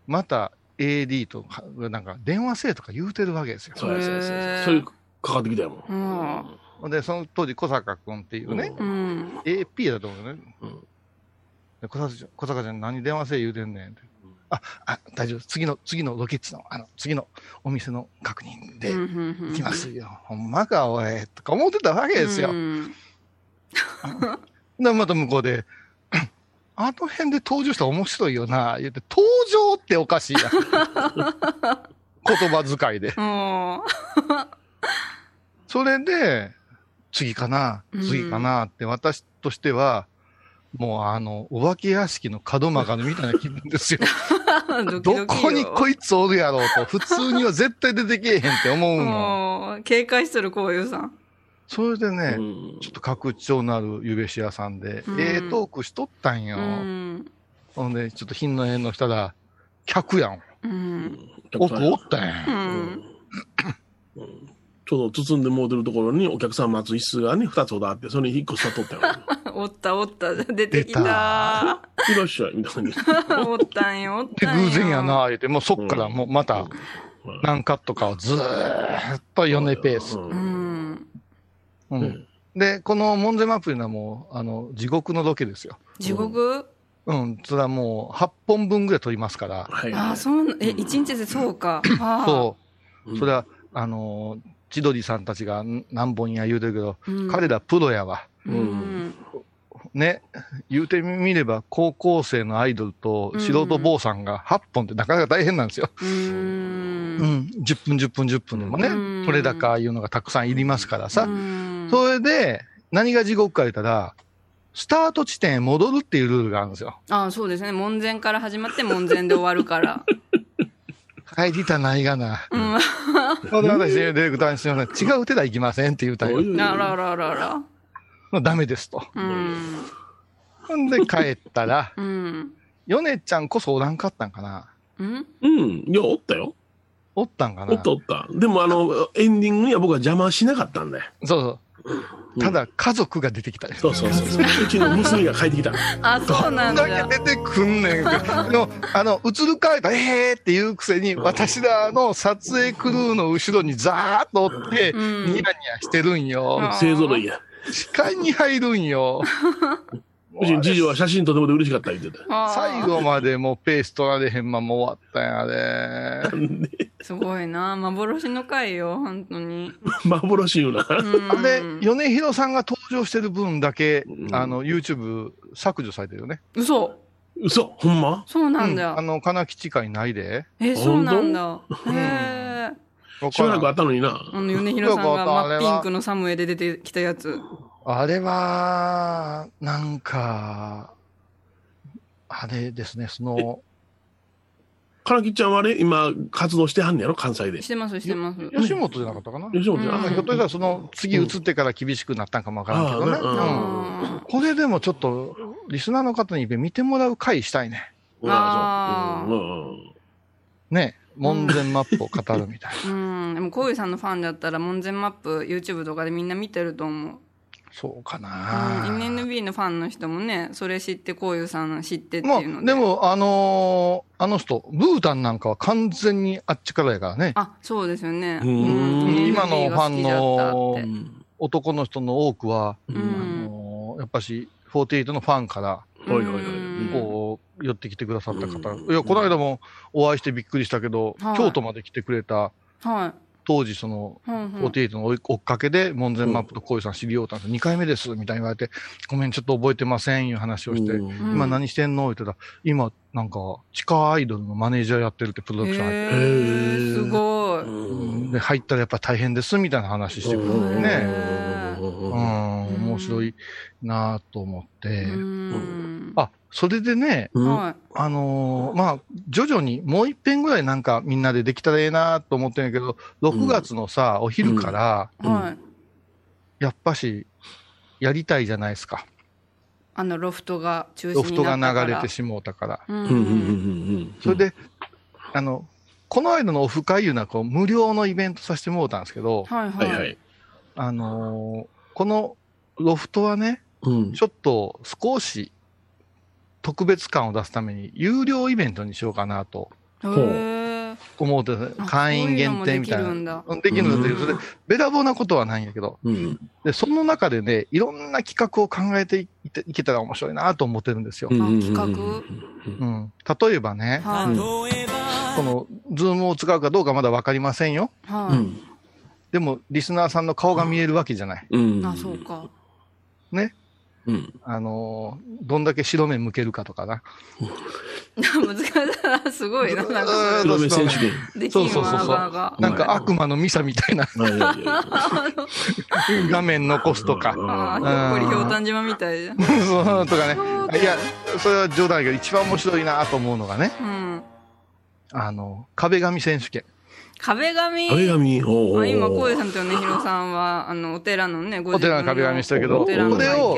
Speaker 3: また AD とか、なんか電話せえとか言うてるわけですよ。
Speaker 4: そうやそうやそう
Speaker 2: へー
Speaker 4: やそういうかかってきたやもん。
Speaker 2: うん
Speaker 3: で、その当時小坂くんっていうね、
Speaker 2: うん。
Speaker 3: AP だと思うね。
Speaker 4: うん
Speaker 3: で小坂ちゃん、小坂ちゃん何電話せえ言うてんねんって。あ、あ、大丈夫。次の、次のロケッツの、あの、次のお店の確認で行きますよ。ほんまか、おい。とか思ってたわけですよ。
Speaker 2: うん
Speaker 3: で、また向こうで、あの辺で登場したら面白いよな、言って、登場っておかしいやん。言葉遣いで。
Speaker 2: も
Speaker 3: それで、次かな、次かなって、私としては、もうあの、お化け屋敷の角間がみたいな気分ですよ。
Speaker 2: う、ドキ
Speaker 3: ど
Speaker 2: ドキよ
Speaker 3: こにこいつおるやろうと、普通には絶対出てけえへんって思うの。
Speaker 2: もう、警戒するこういうさん。
Speaker 3: それでね、
Speaker 4: うん
Speaker 3: ちょっと格調のあるゆべし屋さんで、
Speaker 2: うん
Speaker 3: ええトークしとったんよ。
Speaker 2: うん。
Speaker 3: ほんで、ちょっと品の縁のしたら、客やん。
Speaker 2: うん。
Speaker 3: 奥おったんや。
Speaker 2: うん。
Speaker 4: ちょうど包んでもうてるところにお客さん待つ椅子がね、二つほどあって、それに一個座っとったよ。
Speaker 2: おったおった、出てきた。
Speaker 4: いらっしゃい、みたいな。
Speaker 2: おったんよ、おっ
Speaker 3: で、
Speaker 2: たんよ。
Speaker 3: 偶然やな、言って、もうそっからもうまた
Speaker 4: うん
Speaker 3: 何カットかをずーっと米ペース。
Speaker 4: うん
Speaker 3: で、この門前マップいうのはもう、あの、地獄のロケですよ。
Speaker 2: 地獄？
Speaker 3: うん、それはもう8本分ぐらい撮りますから、
Speaker 4: はい。
Speaker 2: ああ、そうな、え、一日でそうか。ああ
Speaker 3: そうう、
Speaker 4: ん
Speaker 3: それは、あのー千鳥さんたちが何本や言うてるけど、
Speaker 2: うん
Speaker 3: 彼らプロやわ。
Speaker 2: うん。
Speaker 3: ね、言うてみれば、高校生のアイドルと素人坊さんが8本ってなかなか大変なんですよ。
Speaker 2: う。
Speaker 3: うんん、10分、10分、10分でもね
Speaker 2: うん、
Speaker 3: 取れ高いうのがたくさんいりますからさ。
Speaker 2: うん
Speaker 3: それで、何が地獄か言ったら、スタート地点へ戻るっていうルールがあるんですよ。
Speaker 2: ああ、そうですね。門前から始まって門前で終わるから。
Speaker 3: 帰りたないがな。
Speaker 2: うん。
Speaker 3: それで私、ディレクターにすみません。違う手では行きませんって言うたら、
Speaker 4: おいおい
Speaker 2: あらららら。
Speaker 3: もうダメですと。
Speaker 2: うん。
Speaker 3: ほんで帰ったら、
Speaker 2: うん。
Speaker 3: ヨネちゃんこそおらんかったんかな
Speaker 2: うん
Speaker 4: うん。いや、おったよ。
Speaker 3: おったんかな
Speaker 4: おったおった。でも、あの、エンディングには僕は邪魔しなかったんだよ。
Speaker 3: そうそう。
Speaker 4: うん
Speaker 3: ただ、家族が出てきた
Speaker 4: うそうそうそう。うちの娘が帰ってきた。
Speaker 2: あ、そうなん
Speaker 3: だ
Speaker 2: だ。
Speaker 3: け出てくんねんけど。でも、あの、映るかいたら、えーって言うくせに、私らの撮影クルーの後ろにザーッとおって、
Speaker 2: うん
Speaker 3: ニヤニヤしてるんよ。
Speaker 2: あ
Speaker 4: 勢ぞろいや。
Speaker 3: 視界に入るんよ。
Speaker 4: 次女は写真撮ってもらって嬉しかった言ってた。
Speaker 3: 最後までもうペース取られへんまま終わったんやで。
Speaker 2: すごいな。幻の回よ、本当に。
Speaker 4: 幻言うな。
Speaker 2: うん
Speaker 3: あれ、米広さんが登場してる分だけ、
Speaker 4: うん
Speaker 3: あの、YouTube 削除されてるよね。
Speaker 2: 嘘。
Speaker 4: 嘘ほんま？
Speaker 2: そうなんだ。
Speaker 3: うんあの、金吉会ないで。
Speaker 2: え、そうなんだ。へえ。
Speaker 4: しばらくあったのにな。
Speaker 2: あの、米広さんがピンクのサムエで出てきたやつ。
Speaker 3: あれは、なんか、あれですね、その、
Speaker 4: からきちゃんはあれ、今、活動してはんねやろ関西で
Speaker 2: し。てますしてます
Speaker 3: 吉本じゃなかったかな。
Speaker 4: 吉本じゃ
Speaker 2: うん
Speaker 3: あひょっとしたらその次移ってから厳しくなったんかもわからんけどね。
Speaker 4: ああ
Speaker 3: うん
Speaker 2: あ
Speaker 3: これでもちょっと、リスナーの方に見てもらう回したいね。
Speaker 2: あー
Speaker 4: うんうんうん
Speaker 3: ね。門前マップを語るみたいな。
Speaker 2: うんでもこういうさんのファンだったら門前マップ YouTube とかでみんな見てると思う
Speaker 3: そうか
Speaker 2: うん、
Speaker 3: な。
Speaker 2: NNB のファンの人もね、それ知って、こういうさん知ってって
Speaker 3: も
Speaker 2: いうの
Speaker 3: う、でも、あのーあの人、ブータンなんかは完全にあっちからやからね。
Speaker 2: あ、そうですよね。
Speaker 4: うん
Speaker 3: 今のファンの男の人の多くは、
Speaker 2: う
Speaker 3: あ
Speaker 2: ん。
Speaker 3: のーやっぱし、48のファンから、
Speaker 4: はいはいはい
Speaker 2: うん
Speaker 3: こう、寄ってきてくださった方。
Speaker 4: うん
Speaker 3: いや、この間もお会いしてびっくりしたけど、
Speaker 2: はい
Speaker 3: 京都まで来てくれた、
Speaker 2: はい。
Speaker 3: 当時その、
Speaker 2: うんうん。
Speaker 3: 48の追っかけで、門前マップと小井さん知り合うたんです。2回目です、みたいに言われて、ごめん、ちょっと覚えてません、いう話をして、今何してんの？言ってたら、今、なんか、地下アイドルのマネージャーやってるってプロダクション入って、
Speaker 2: へーすごい。
Speaker 4: うん。
Speaker 3: で、入ったらやっぱ大変です、みたいな話してくれて
Speaker 2: へ
Speaker 3: ね。
Speaker 2: ー
Speaker 3: うん、
Speaker 2: ん
Speaker 3: 面白いなと思って。
Speaker 2: うん
Speaker 3: あ、それでね。あのーまあ、徐々にもう一遍ぐらいなんかみんなでできたらええなと思ってるんやけど、6月のさ、お昼から。やっぱし、やりたいじゃないですか。
Speaker 2: あの、ロフトが中
Speaker 3: ロフト。が流れてしもうたから。
Speaker 2: うん
Speaker 4: うんうんうんうん
Speaker 3: それで、あの、この間のオフ会いうのはこう無料のイベントさせてもらったんですけど、
Speaker 2: はい
Speaker 4: はい。
Speaker 3: あのーこのロフトはね、
Speaker 4: うん
Speaker 3: ちょっと少し特別感を出すために有料イベントにしようかなと思うて、
Speaker 2: あ
Speaker 3: 会員限定みたい
Speaker 2: そういうのもできるん
Speaker 3: な。
Speaker 2: だ
Speaker 3: うんできるんだっていう、
Speaker 4: うん
Speaker 3: それで、べらぼうなことはないんやけど、
Speaker 4: うん
Speaker 3: で、その中でね、いろんな企画を考えていいけたら面白いなと思ってるんですよ。
Speaker 4: うん
Speaker 2: 企画？
Speaker 3: うん。例えばね、
Speaker 2: はい。
Speaker 3: この、ズームを使うかどうかまだわかりませんよ。
Speaker 2: はい。
Speaker 4: うん
Speaker 3: でも、リスナーさんの顔が見えるわけじゃない。
Speaker 4: うん
Speaker 2: あ、そうか。
Speaker 3: ね。
Speaker 4: うん
Speaker 3: あのーどんだけ白目向けるかとかな。
Speaker 2: 難しい。すごいな。なんか
Speaker 3: うん
Speaker 4: 黒目選手権。
Speaker 3: そうそうそうそう
Speaker 2: な
Speaker 3: んか悪魔のミサみたいな画面残すとか。
Speaker 2: ああ、ひょっこりひょうたん島みたいじゃん。
Speaker 3: そうとかね。いや、それは冗談やけど、一番面白いなと思うのがね、
Speaker 2: うん。
Speaker 3: あの、壁紙選手権。
Speaker 2: 壁紙。
Speaker 4: 壁紙。おうおうおう
Speaker 2: あ今、こうさんとねひろさんは、あの、お寺のね、ご
Speaker 3: お寺の壁紙したけど
Speaker 2: お寺の
Speaker 3: これを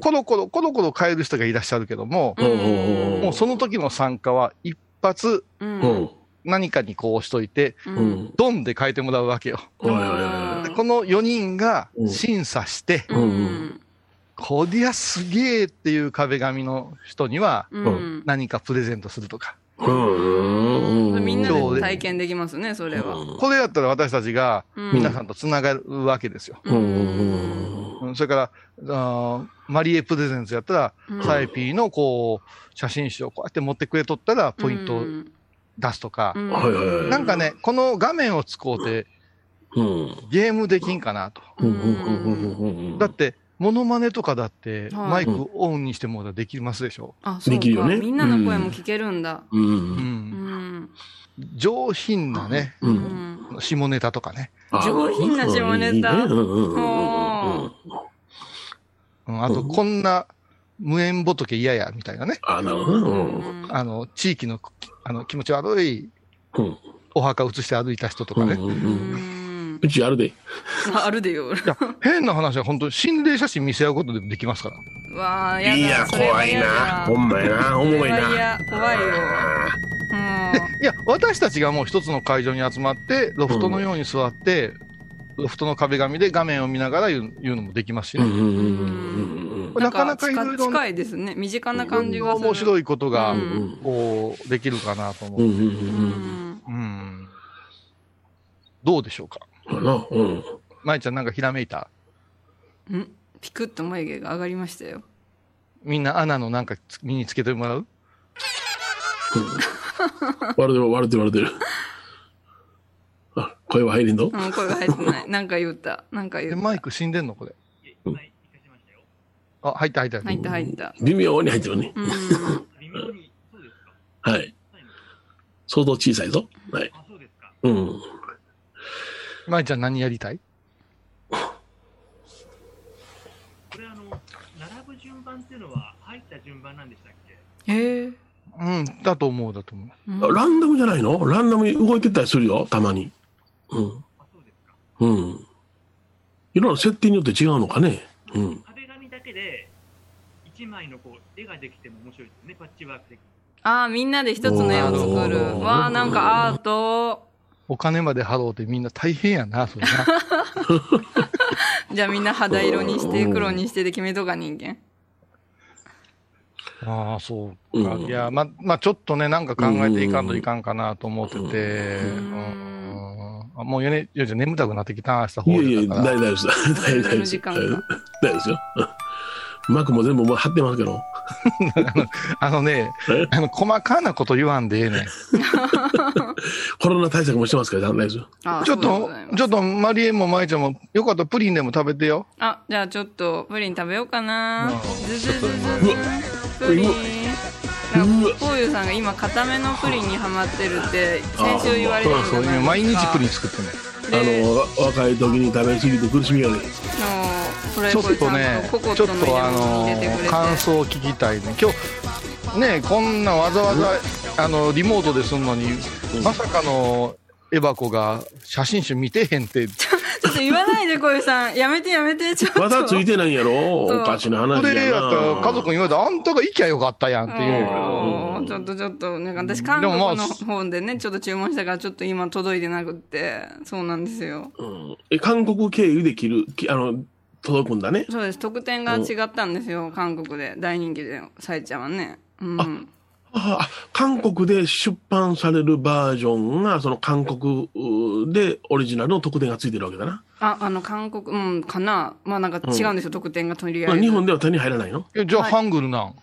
Speaker 3: コロコロ、コロコロ変える人がいらっしゃるけども、もうその時の参加は一発何かにこうしといて、ドンで変えてもらうわけよ。この4人が審査して。こりゃすげえっていう壁紙の人には
Speaker 2: うん。
Speaker 3: 何かプレゼントするとか。
Speaker 4: いうん。うん
Speaker 2: みんなで体験できますね、それは。
Speaker 3: これやったら私たちが
Speaker 2: うん。
Speaker 3: 皆さんと繋がるわけですよ。それから、マリエプレゼンツやったら、
Speaker 2: うん。
Speaker 3: サイピーのこう、写真集をこうやって持ってくれとったら、ポイントを
Speaker 2: うん。
Speaker 3: 出すとか、なんかね、この画面を使うて
Speaker 4: うん。
Speaker 3: ゲームできんかなと。だって、モノマネとかだって、
Speaker 2: はい
Speaker 3: マイクオンにしてもできますでしょ？
Speaker 2: あ、そうか。
Speaker 4: できるよね
Speaker 2: みんなの声も聞けるんだ。
Speaker 4: うん
Speaker 3: う。
Speaker 2: うんん。
Speaker 3: 上品なね、
Speaker 4: う
Speaker 2: うんん。
Speaker 3: 下ネタとかね。
Speaker 4: あ
Speaker 2: 上品な下ネタ
Speaker 3: あと、こんな無縁仏嫌や、みたいなね。
Speaker 4: あなるほどね
Speaker 3: あの、地域の、あの、気持ち悪い
Speaker 4: うんうん
Speaker 3: お墓移して歩いた人とかね。
Speaker 4: うんうんう
Speaker 2: うんん。
Speaker 4: うちあるで
Speaker 2: あ あるでよ。
Speaker 3: いや、変な話は本当に心霊写真見せ合うことでもできますから。
Speaker 2: わあ、やだ。
Speaker 4: いや怖いなほんまやなおもろいな
Speaker 2: 嫌怖いよ。
Speaker 3: で、いや、私たちがもう一つの会場に集まって、ロフトのように座って、ロフトの壁紙で画面を見ながら言う言うのもできますしね。
Speaker 4: うんうんうんうん
Speaker 2: うん。
Speaker 3: なかなかいろいろ
Speaker 2: 近近いですね。身近な感じがする。
Speaker 3: 面白いことが
Speaker 2: う、
Speaker 4: ん
Speaker 3: こう、できるかなと思う。
Speaker 4: うんうんうん
Speaker 2: う
Speaker 4: うん
Speaker 2: ん。
Speaker 3: うん。どうでしょうか？
Speaker 4: うんな。うん。
Speaker 3: 舞ちゃんなんかひらめいた？
Speaker 2: ん？ピクッと眉毛が上がりましたよ。
Speaker 3: みんなアナのなんかつ身につけてもらう？
Speaker 4: 割れてる割れてる割れてる。あ声は入りんの？
Speaker 2: うん、声が入ってない。なんか言った。なんか言
Speaker 3: え、
Speaker 2: った。
Speaker 3: マイク死んでんの？これ。あ、入った入った。
Speaker 2: 入った入った。
Speaker 4: 微妙に入ってるね。
Speaker 2: うん。
Speaker 4: はい。相当小さいぞ。はい。うん
Speaker 3: 舞ちゃん何やりたい？
Speaker 1: これあの、並ぶ順番っていうのは入った順番なんでしたっけ？
Speaker 2: えー、
Speaker 3: うん、だと思う、だと思う。
Speaker 4: ランダムじゃないの？ランダムに動いてたりするよ、たまに。うん。うん。いろんな設定によって違うのかね。うん。
Speaker 1: 壁紙だけで一枚のこう絵ができても面白いですよね、パッチワーク的に。
Speaker 2: ああ、みんなで一つの絵を作る。わあ、なんかアート。
Speaker 3: お金まで払うてみんな大変やな、それな。
Speaker 2: じゃあみんな肌色にして、黒にしてで決めとか人間。
Speaker 3: ああ、そうか。
Speaker 4: うん
Speaker 3: いや、ま、まあちょっとね、なんか考えていかんといかんかなと思ってて、
Speaker 2: ん
Speaker 3: うんあもうよね、いやじゃあ眠たくなってきた、明日
Speaker 4: いやいや、
Speaker 3: 方だから。
Speaker 4: 大丈夫です。大丈夫です。大丈夫ですよ。幕も全部もう貼ってますけど。
Speaker 3: あのね
Speaker 4: え、
Speaker 3: あの、細かなこと言わんでええねん。
Speaker 4: コロナ対策もしてますから、大
Speaker 3: ちょっとちょっと、マリエもマイちゃんも、よかったらプリンでも食べてよ。
Speaker 2: あ、じゃあちょっとプリン食べようかな。プリン。なんかこういうさんが今固めのプリンにハマってるって先週言われて
Speaker 3: そうそう、
Speaker 2: るじゃないですか。
Speaker 3: 今毎日プリン作ってんねん。
Speaker 4: あの、若い時に食べ過ぎて苦しみがね。
Speaker 3: ちょっとねちょっとあ。の、感想を聞きたいね。今日、ね、こんなわざわざ、あの、リモートですんのに、まさかの、エバコが写真集見てへんって、
Speaker 2: ちょっと言わないで、こういうさん。やめてやめて、ちょっと。
Speaker 4: まだついてないんやろ？
Speaker 2: うん
Speaker 4: おかしな話やな。
Speaker 3: これやったら家族に言われたら、あんたが行きゃよかったやんって言う
Speaker 2: ちょっとちょっと、なんか私韓国の方でね、ちょっと注文したから、ちょっと今届いてなくって、そうなんですよ。
Speaker 4: うんえ、韓国経由で切る、きあの、届くんだね。
Speaker 2: そうです。特典が違ったんですよ、韓国で。大人気で、さえちゃんはね。うん。
Speaker 4: ああ韓国で出版されるバージョンが、その韓国うでオリジナルの特典がついてるわけだな。
Speaker 2: あ、あの、韓国、うん、かな。まあなんか違うんですよ、特典がとりあえず。
Speaker 4: まあ、日本では手に入らないの
Speaker 3: えじゃあ、
Speaker 2: はい
Speaker 3: ハングルなん？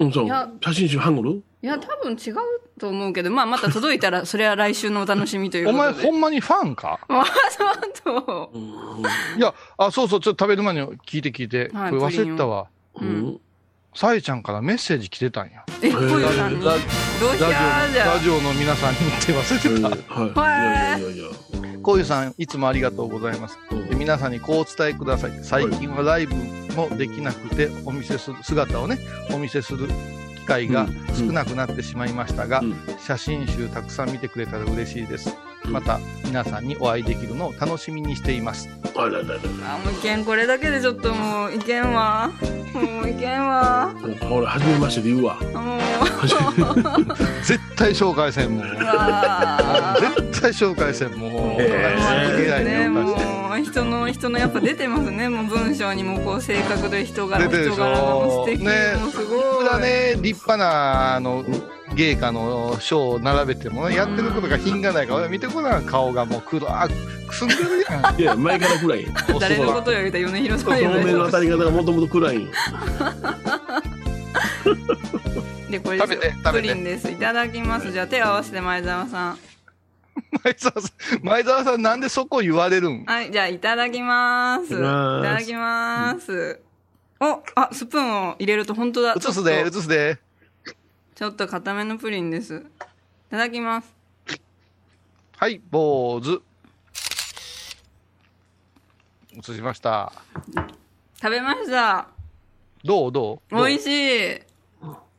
Speaker 4: うん、そう。写真集ハングル？
Speaker 2: いや、多分違うと思うけど、まあまた届いたら、それは来週のお楽しみという
Speaker 3: お
Speaker 2: ことで。
Speaker 3: 前、ほんまにファンか？
Speaker 2: あ、そうと。
Speaker 3: いや、あ、そうそう、ちょっと食べる前に聞いて聞いて。
Speaker 2: はい
Speaker 3: これ忘れてたわ。
Speaker 4: うん。
Speaker 3: さえちゃんからメッセージ来てたんや。
Speaker 2: え、こういうさん
Speaker 3: ラ
Speaker 2: うし
Speaker 3: ラジオラジオの皆さんにって忘れてた。
Speaker 4: はい。いやいやいやいや。
Speaker 3: こういうさん、いつもありがとうございます。で皆さんにこうお伝えください。最近はライブもできなくて、お見せする、姿をね、お見せする機会が少なくなってしまいましたが、
Speaker 4: うん
Speaker 3: 写真集たくさん見てくれたら嬉しいです。また皆さんにお会いできるのを楽しみにしています。
Speaker 4: あらららら。
Speaker 2: あ、もういけん、これだけでちょっともういけんわ。もういけんわ。
Speaker 4: 俺、初めましてで言うわ。
Speaker 2: もう、
Speaker 3: 絶対紹介せんもん。
Speaker 2: う
Speaker 3: 絶対紹介せんもん。もう、
Speaker 2: ね、も。う人の人のやっぱ出てますねもう文章にもこう性格で人柄人柄がもう素敵、
Speaker 3: ね
Speaker 2: もうすごい
Speaker 3: だね、立派な、あの、芸家の賞を並べてもね、やってることが品がないから、見てこな顔がもう黒くくすんでるやん。
Speaker 4: いや、前から暗い。よ。
Speaker 2: 誰のことを言うたら米広さん
Speaker 4: 照明の当た
Speaker 2: り
Speaker 4: り方がもともと暗い。よ。
Speaker 2: でこれ
Speaker 3: 食べて食べて。
Speaker 2: プリンです。いただきます。じゃあ手を合わせて前澤さん。
Speaker 3: 前澤さん、前澤さんなんでそこ言われるん？
Speaker 2: はいじゃあいただきます。い
Speaker 4: いただきます。
Speaker 2: おあスプーンを入れると本当だ。
Speaker 3: 映すで、映すで。
Speaker 2: ちょっと固めのプリンですいただきます
Speaker 3: はい、坊主。映しました。
Speaker 2: 食べました
Speaker 3: どう？どう？
Speaker 2: 美味しい。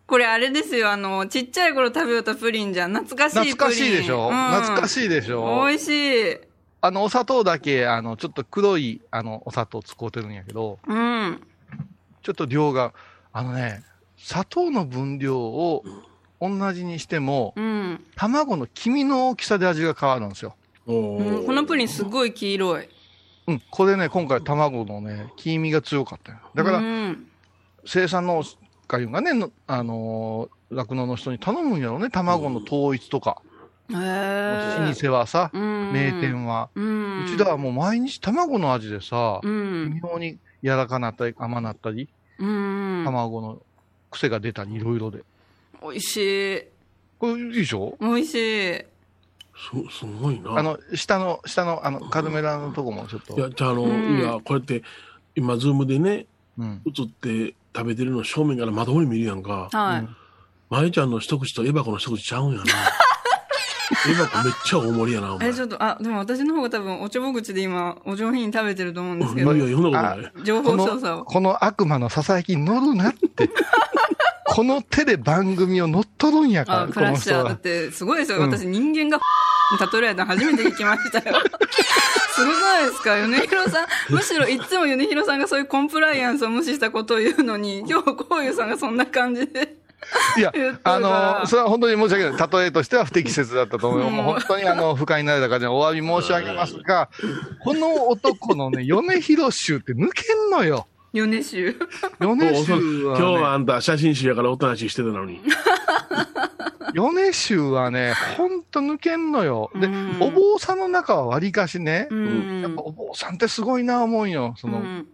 Speaker 2: これあれですよ、あの、ちっちゃい頃食べよったプリンじゃん。懐かしいプリン。
Speaker 3: 懐かしいでしょ、
Speaker 2: うん
Speaker 3: 懐かしいでしょ？
Speaker 2: 美味しい。
Speaker 3: あの、お砂糖だけ、あの、ちょっと黒い、あの、お砂糖使うてるんやけど、
Speaker 2: うん。
Speaker 3: ちょっと量が、あのね、砂糖の分量を同じにしても、
Speaker 2: うん。
Speaker 3: 卵の黄身の大きさで味が変わるんですよ。
Speaker 4: お
Speaker 2: うんこのプリンすごい黄色い。
Speaker 3: うん、これね、今回卵のね、黄身が強かったよ。だから、
Speaker 2: うん。
Speaker 3: 生産農家がね、のあのー酪農の人に頼むんやろね、卵の統一とか。
Speaker 2: へ
Speaker 3: 老
Speaker 2: え。
Speaker 3: 舗はさ、
Speaker 2: うん。
Speaker 3: 名店は。
Speaker 2: うん。
Speaker 3: うちだはもう毎日卵の味でさ、
Speaker 2: うん。
Speaker 3: 微妙に柔らかなったり甘なったり、
Speaker 2: うん。
Speaker 3: 卵の癖が出たり、いろいろで。
Speaker 2: 美味しい。
Speaker 3: これいいでしょ？
Speaker 2: 美味しい。
Speaker 4: す、すごいな。
Speaker 3: あの、下の、下の、あの、カルメラのとこもちょっと。
Speaker 4: いや、じゃあ、あの、
Speaker 2: うん
Speaker 4: いや、こうやって、今、ズームでね、
Speaker 3: うん。
Speaker 4: 映って食べてるの正面から窓に見るやんか。
Speaker 2: はい。
Speaker 4: まゆちゃんの一口とエバコの一口ちゃうんやな。エバコめっちゃ大盛りやな、お前。
Speaker 2: え、ちょっと、あ、でも私の方が多分おちょぼ口で今、お上品に食べてると思うんですけど
Speaker 4: いやい、や、そんなことない。
Speaker 2: 情報操作を。
Speaker 3: この悪魔の囁きに乗るなって。この手で番組を乗っ取るんやから、
Speaker 2: あ、
Speaker 3: こ
Speaker 2: クラッシャー。だっ。て、すごいですよ。
Speaker 3: うん
Speaker 2: 私、人間が例えられたの初めて聞きましたよ。すごくないですか米広さん。むしろいつも米広さんがそういうコンプライアンスを無視したことを言うのに、今日、こういうさんがそんな感じで。
Speaker 3: いやあの、それは本当に申し訳ない。例えとしては不適切だったと思うもう本当にあの、不快になれた方にお詫び申し上げますが、この男のね、米広衆って抜けんのよ。
Speaker 2: 米州。
Speaker 3: 米
Speaker 4: そう
Speaker 3: 衆は、
Speaker 4: 今日は
Speaker 3: ね、
Speaker 4: あんた写真集やからおとなしいしてたのに。
Speaker 3: 米衆はね、ほんと抜けんのよ。で
Speaker 2: うん、
Speaker 3: お坊さんの中は割かしね、
Speaker 2: うん。
Speaker 3: やっぱお坊さんってすごいな思うんよ。その、
Speaker 2: うん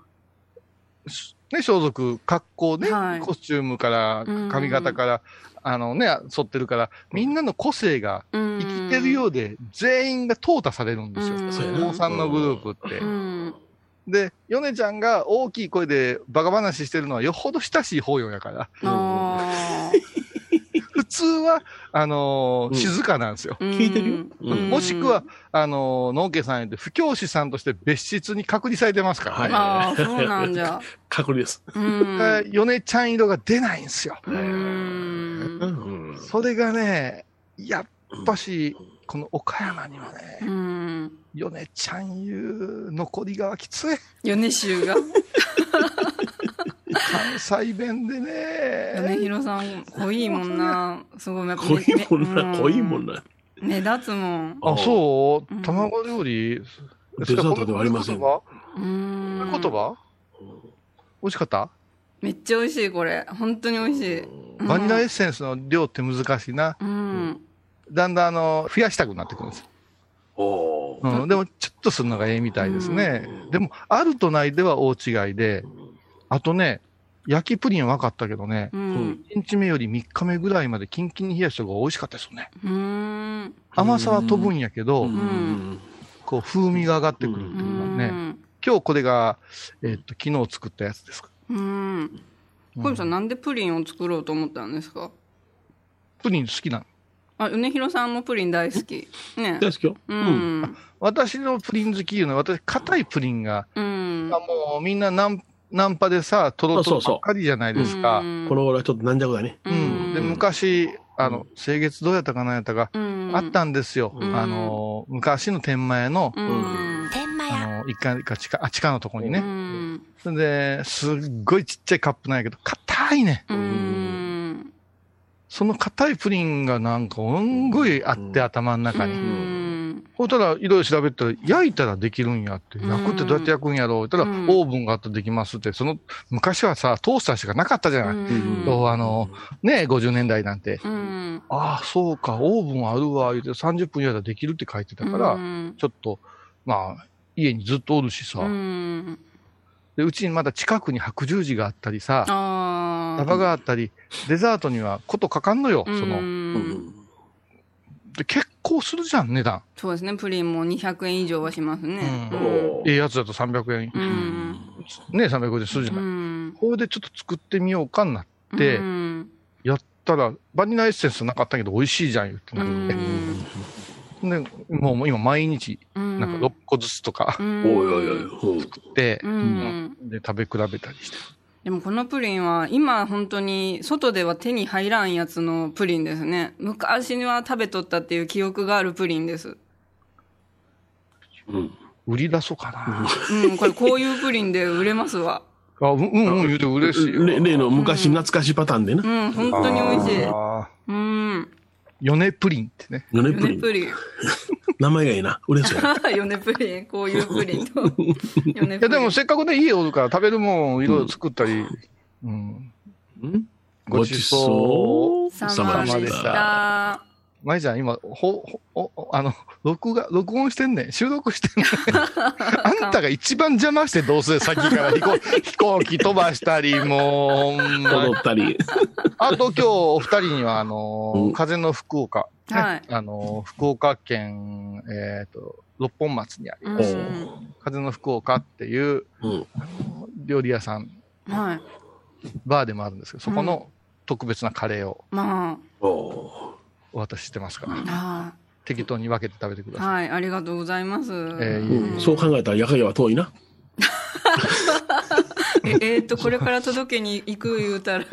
Speaker 3: ね、装束、格好ね、
Speaker 2: はい
Speaker 3: コスチュームから
Speaker 2: うん、
Speaker 3: 髪型から、あのね、沿ってるから、みんなの個性が
Speaker 2: うん
Speaker 3: 生きてるようで、全員が淘汰されるんですよ。
Speaker 2: うん
Speaker 3: そういうお坊さんのグループって
Speaker 2: う。ん。
Speaker 3: で、ヨネちゃんが大きい声でバカ話してるのはよほど親しい方よやから。通は、あのー
Speaker 4: うん
Speaker 3: 静かなんですよ。
Speaker 2: ー
Speaker 4: 聞いてるよ？
Speaker 2: うん
Speaker 3: もしくは、、あのー、農家さんで不教師さんとして別室に隔離されてますから、
Speaker 4: はい
Speaker 2: ああ、そうなんじゃ。
Speaker 4: 隔離です。
Speaker 2: うん。
Speaker 3: だから米ちゃん色が出ないんですよ。それがね、やっぱし、この岡山には
Speaker 2: う
Speaker 3: ね、
Speaker 2: ん。
Speaker 3: 米ちゃんいう残りがきつい。
Speaker 2: 米州が。
Speaker 3: 関西弁で
Speaker 2: 米
Speaker 3: ね。
Speaker 2: 広さん、濃いもんな。すごい、やっぱ
Speaker 4: 濃いもん
Speaker 2: う
Speaker 4: な、濃いもんな。
Speaker 2: 目立つもん。
Speaker 3: あ、そう？
Speaker 2: うん
Speaker 3: 卵料理？
Speaker 4: デザートではありません
Speaker 2: う
Speaker 3: 言葉？
Speaker 2: ん。
Speaker 3: 言葉？美味しかった？
Speaker 2: めっちゃ美味しい、これ。本当に美味しい。うん
Speaker 3: バニラエッセンスの量って難しいな。
Speaker 2: うん。
Speaker 3: だんだんあの、増やしたくなってくるんです。
Speaker 4: おー
Speaker 3: うん、でも、ちょっとするのがええみたいですね。でも、あるとないでは大違いで、あとね、焼きプリンは分かったけどね、
Speaker 2: うん。
Speaker 3: 1日目より3日目ぐらいまでキンキンに冷やした方が美味しかったですよね。
Speaker 2: うん。
Speaker 3: 甘さは飛ぶんやけど、
Speaker 4: うん
Speaker 3: こう、風味が上がってくるっていうのはね。今日これが、えっと、昨日作ったやつですか？
Speaker 2: うん。小泉さん、なんでプリンを作ろうと思ったんですか？
Speaker 3: プリン好きなの。
Speaker 2: あ、米広さんもプリン大好き。ね。
Speaker 4: 大好きよ。
Speaker 2: う
Speaker 4: うん。
Speaker 2: ん。
Speaker 3: 私のプリン好きいうのは、私、硬いプリンが、
Speaker 2: うん。
Speaker 3: あもうみんなナンナンパでさ、とろとろばっかりじゃないですか。
Speaker 2: うん
Speaker 4: この頃はちょっと軟弱だね。
Speaker 3: うん。で、昔、あの、清月どうやったかなやったか、
Speaker 2: うん
Speaker 3: あったんですよ。
Speaker 2: うん
Speaker 3: あの、昔の天満屋の、
Speaker 2: うん。
Speaker 3: あの、一階か地下、あ、地下のとこに
Speaker 2: う
Speaker 3: ね。
Speaker 2: ん。
Speaker 3: それで、すっごいちっちゃいカップなんやけど、硬いね。
Speaker 2: うん。
Speaker 3: その硬いプリンがなんか、すんごいあって、頭の中
Speaker 2: う
Speaker 3: に。
Speaker 2: ん。
Speaker 3: ほったら、いろいろ調べたら、焼いたらできるんやって。
Speaker 2: うん
Speaker 3: 焼くってどうやって焼くんやろう言ったら、
Speaker 2: うん
Speaker 3: オーブンがあったらできますって。その、昔はさ、トースターしかなかったじゃない。あの、ね、50年代なんて。
Speaker 2: うん。
Speaker 3: ああ、そうか、オーブンあるわ、言って30分やったらできるって書いてたから、
Speaker 2: うん
Speaker 3: ちょっと、まあ、家にずっとおるしさ、
Speaker 2: うん。
Speaker 3: で、うちにまだ近くに白十字があったりさ、
Speaker 2: ああ。
Speaker 3: タバがあったり、デザートにはことかかんのよ、
Speaker 2: うん
Speaker 3: その。で、結構するじゃん、値段。
Speaker 2: そうですね。プリンも200円以上はしますね。
Speaker 3: うん
Speaker 4: お
Speaker 3: ええやつだと300円、
Speaker 2: うん。
Speaker 3: ね、350円するじゃ
Speaker 2: う
Speaker 3: ない。
Speaker 2: ん。
Speaker 3: これでちょっと作ってみようかなって、
Speaker 2: うん。
Speaker 3: やったら、バニラエッセンスなかったけど美味しいじゃん、言って
Speaker 2: う
Speaker 3: なって。
Speaker 2: ん。
Speaker 3: で、もう今毎日、
Speaker 2: うん。
Speaker 3: なんか6個ずつとか
Speaker 2: うん
Speaker 4: おいおいおい。うん
Speaker 3: で、
Speaker 2: うん。
Speaker 3: で、食べ比べたりして。
Speaker 2: でもこのプリンは今本当に外では手に入らんやつのプリンですね。昔には食べとったっていう記憶があるプリンです。
Speaker 4: うん。
Speaker 3: 売り出そうかな。
Speaker 2: うん、これこういうプリンで売れますわ。
Speaker 3: あ、うん、うん、うん、言うて嬉しいよ。
Speaker 4: 例例の昔懐かしいパターンでな。
Speaker 2: うん、本当に美味しい。うん。
Speaker 3: 米プリンってね。
Speaker 4: ヨネプリン。
Speaker 2: リン。
Speaker 4: 名前がいいな。嬉しい。
Speaker 2: ヨネプリン。こういうプリンと。
Speaker 3: いや、でもせっかくね、家おるから食べるもんいろいろ作ったり、うん。
Speaker 4: うん
Speaker 3: ごちそう
Speaker 2: 様
Speaker 4: 様
Speaker 2: でし
Speaker 3: た。舞ちゃん、今、ほ、ほ、おあの、録画、録音してんねん。収録してんねん。あんたが一番邪魔して、どうせ先から飛行飛行機飛ばしたり、もう、
Speaker 4: 踊ったり。
Speaker 3: あと今日お二人には、あのー
Speaker 4: うん
Speaker 3: 風の福岡、ね
Speaker 2: はい
Speaker 3: あのー福岡県、えっ、と、六本松にあり
Speaker 2: う
Speaker 3: ます、
Speaker 2: ん。
Speaker 3: 風の福岡っていう
Speaker 4: うん。
Speaker 3: 料理屋さん、
Speaker 2: はい。
Speaker 3: バーでもあるんですけど、そこの特別なカレーを
Speaker 2: ま
Speaker 4: お
Speaker 3: お渡ししてますから、
Speaker 2: あ、
Speaker 3: 適当に分けて食べてください。
Speaker 2: はい、ありがとうございます。
Speaker 3: えー
Speaker 4: ーうんそう考えたら、やかげは遠いな。
Speaker 2: ええーっと、これから届けに行く言うたら、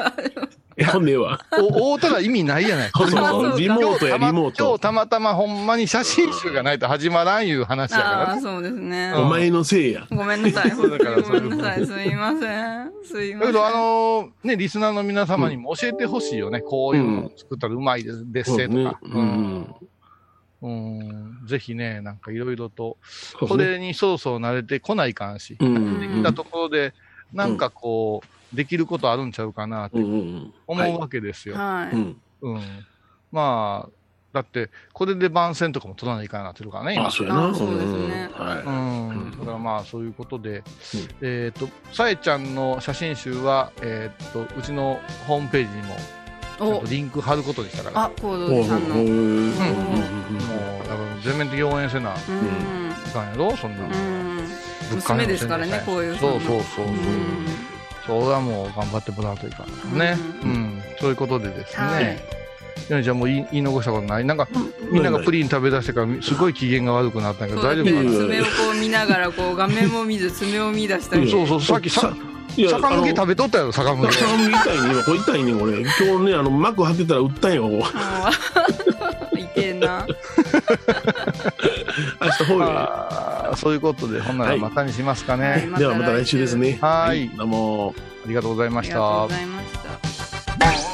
Speaker 4: え、ほんでええわ。
Speaker 3: お、会うたら意味ないやない。
Speaker 4: そうそうそう。リモートや、リモート。
Speaker 3: 今日たまたまほんまに写真集がないと始まらんいう話やからね。
Speaker 2: ああそうですね
Speaker 3: うん
Speaker 4: お前のせいや。
Speaker 2: ごめんなさい
Speaker 3: そうだから
Speaker 2: ごめんなさいすいませんすいません
Speaker 3: だけど、あのーね、リスナーの皆様にも教えてほしいよね。こういうの作ったらうまいです、ですせとか。
Speaker 4: う。ん。
Speaker 3: うん。ぜひね、なんかいろいろと、これにそろそろ慣れてこないかんし、
Speaker 4: うん。
Speaker 3: できたところで、なんかこう、できることあるんちゃうかなって思うわけですよ。
Speaker 2: はい、
Speaker 4: うん。
Speaker 3: うん。まあ、だって、これで番宣とかも取らないかんなってるからね、今
Speaker 4: あ、。そうやな。
Speaker 2: あそうですね。
Speaker 4: うんは
Speaker 3: うん。だからまあ、そういうことで、えっと、さえちゃんの写真集は、えっと、うちのホームページにも、リンク貼ることでしたから、
Speaker 2: あコー
Speaker 4: い。
Speaker 2: ド寺さんの。
Speaker 4: う
Speaker 2: うん。
Speaker 3: もう、だから全面的に応援せな、いかんやろそんな。
Speaker 2: 娘ですからねこういう
Speaker 3: そうそうそうそれはもう頑張ってもらうといかんね。
Speaker 2: う
Speaker 3: うん。ん。そういうことでです
Speaker 2: はい。
Speaker 3: ね。ヨネちゃんも言い言い残したことない？なんか、みんながプリン食べ出してから、すごい機嫌が悪くなったけど、大丈夫かな？
Speaker 2: 爪をこう見ながらこう画面も見ず爪を見出したり。
Speaker 3: そうそう、さっきさ、坂向け
Speaker 4: あの
Speaker 3: 食べとったよ、坂向け。
Speaker 4: 坂向き痛いね。今これ痛いね、これ。今日ね、あの、幕張ってたら打ったんよ、
Speaker 2: いけんな
Speaker 4: 明日ほうよ。
Speaker 3: あーそういうことで、ほんならまたにしますかね。
Speaker 4: ではまた来週ですね。
Speaker 3: はい
Speaker 4: どうも。
Speaker 3: ありがとうございまし
Speaker 2: ありがとう
Speaker 3: た
Speaker 2: ご。ざいました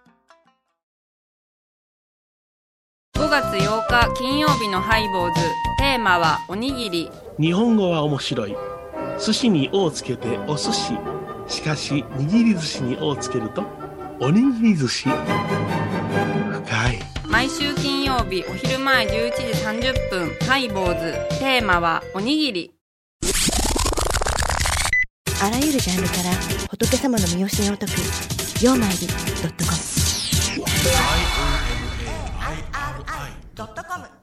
Speaker 2: 5月8日金曜日のハイボーズテーマはおにぎり
Speaker 4: 日本語は面白い。寿司に「お」をつけてお寿司。しかし、握り寿司に「お」をつけると、おにぎり寿司。深い。
Speaker 2: 毎週金曜日お昼前11時30分ハイボーズテーマはおにぎり
Speaker 5: あらゆるジャンルから仏様の身教えを解く「曜マイルドットコム」
Speaker 6: ドットコム。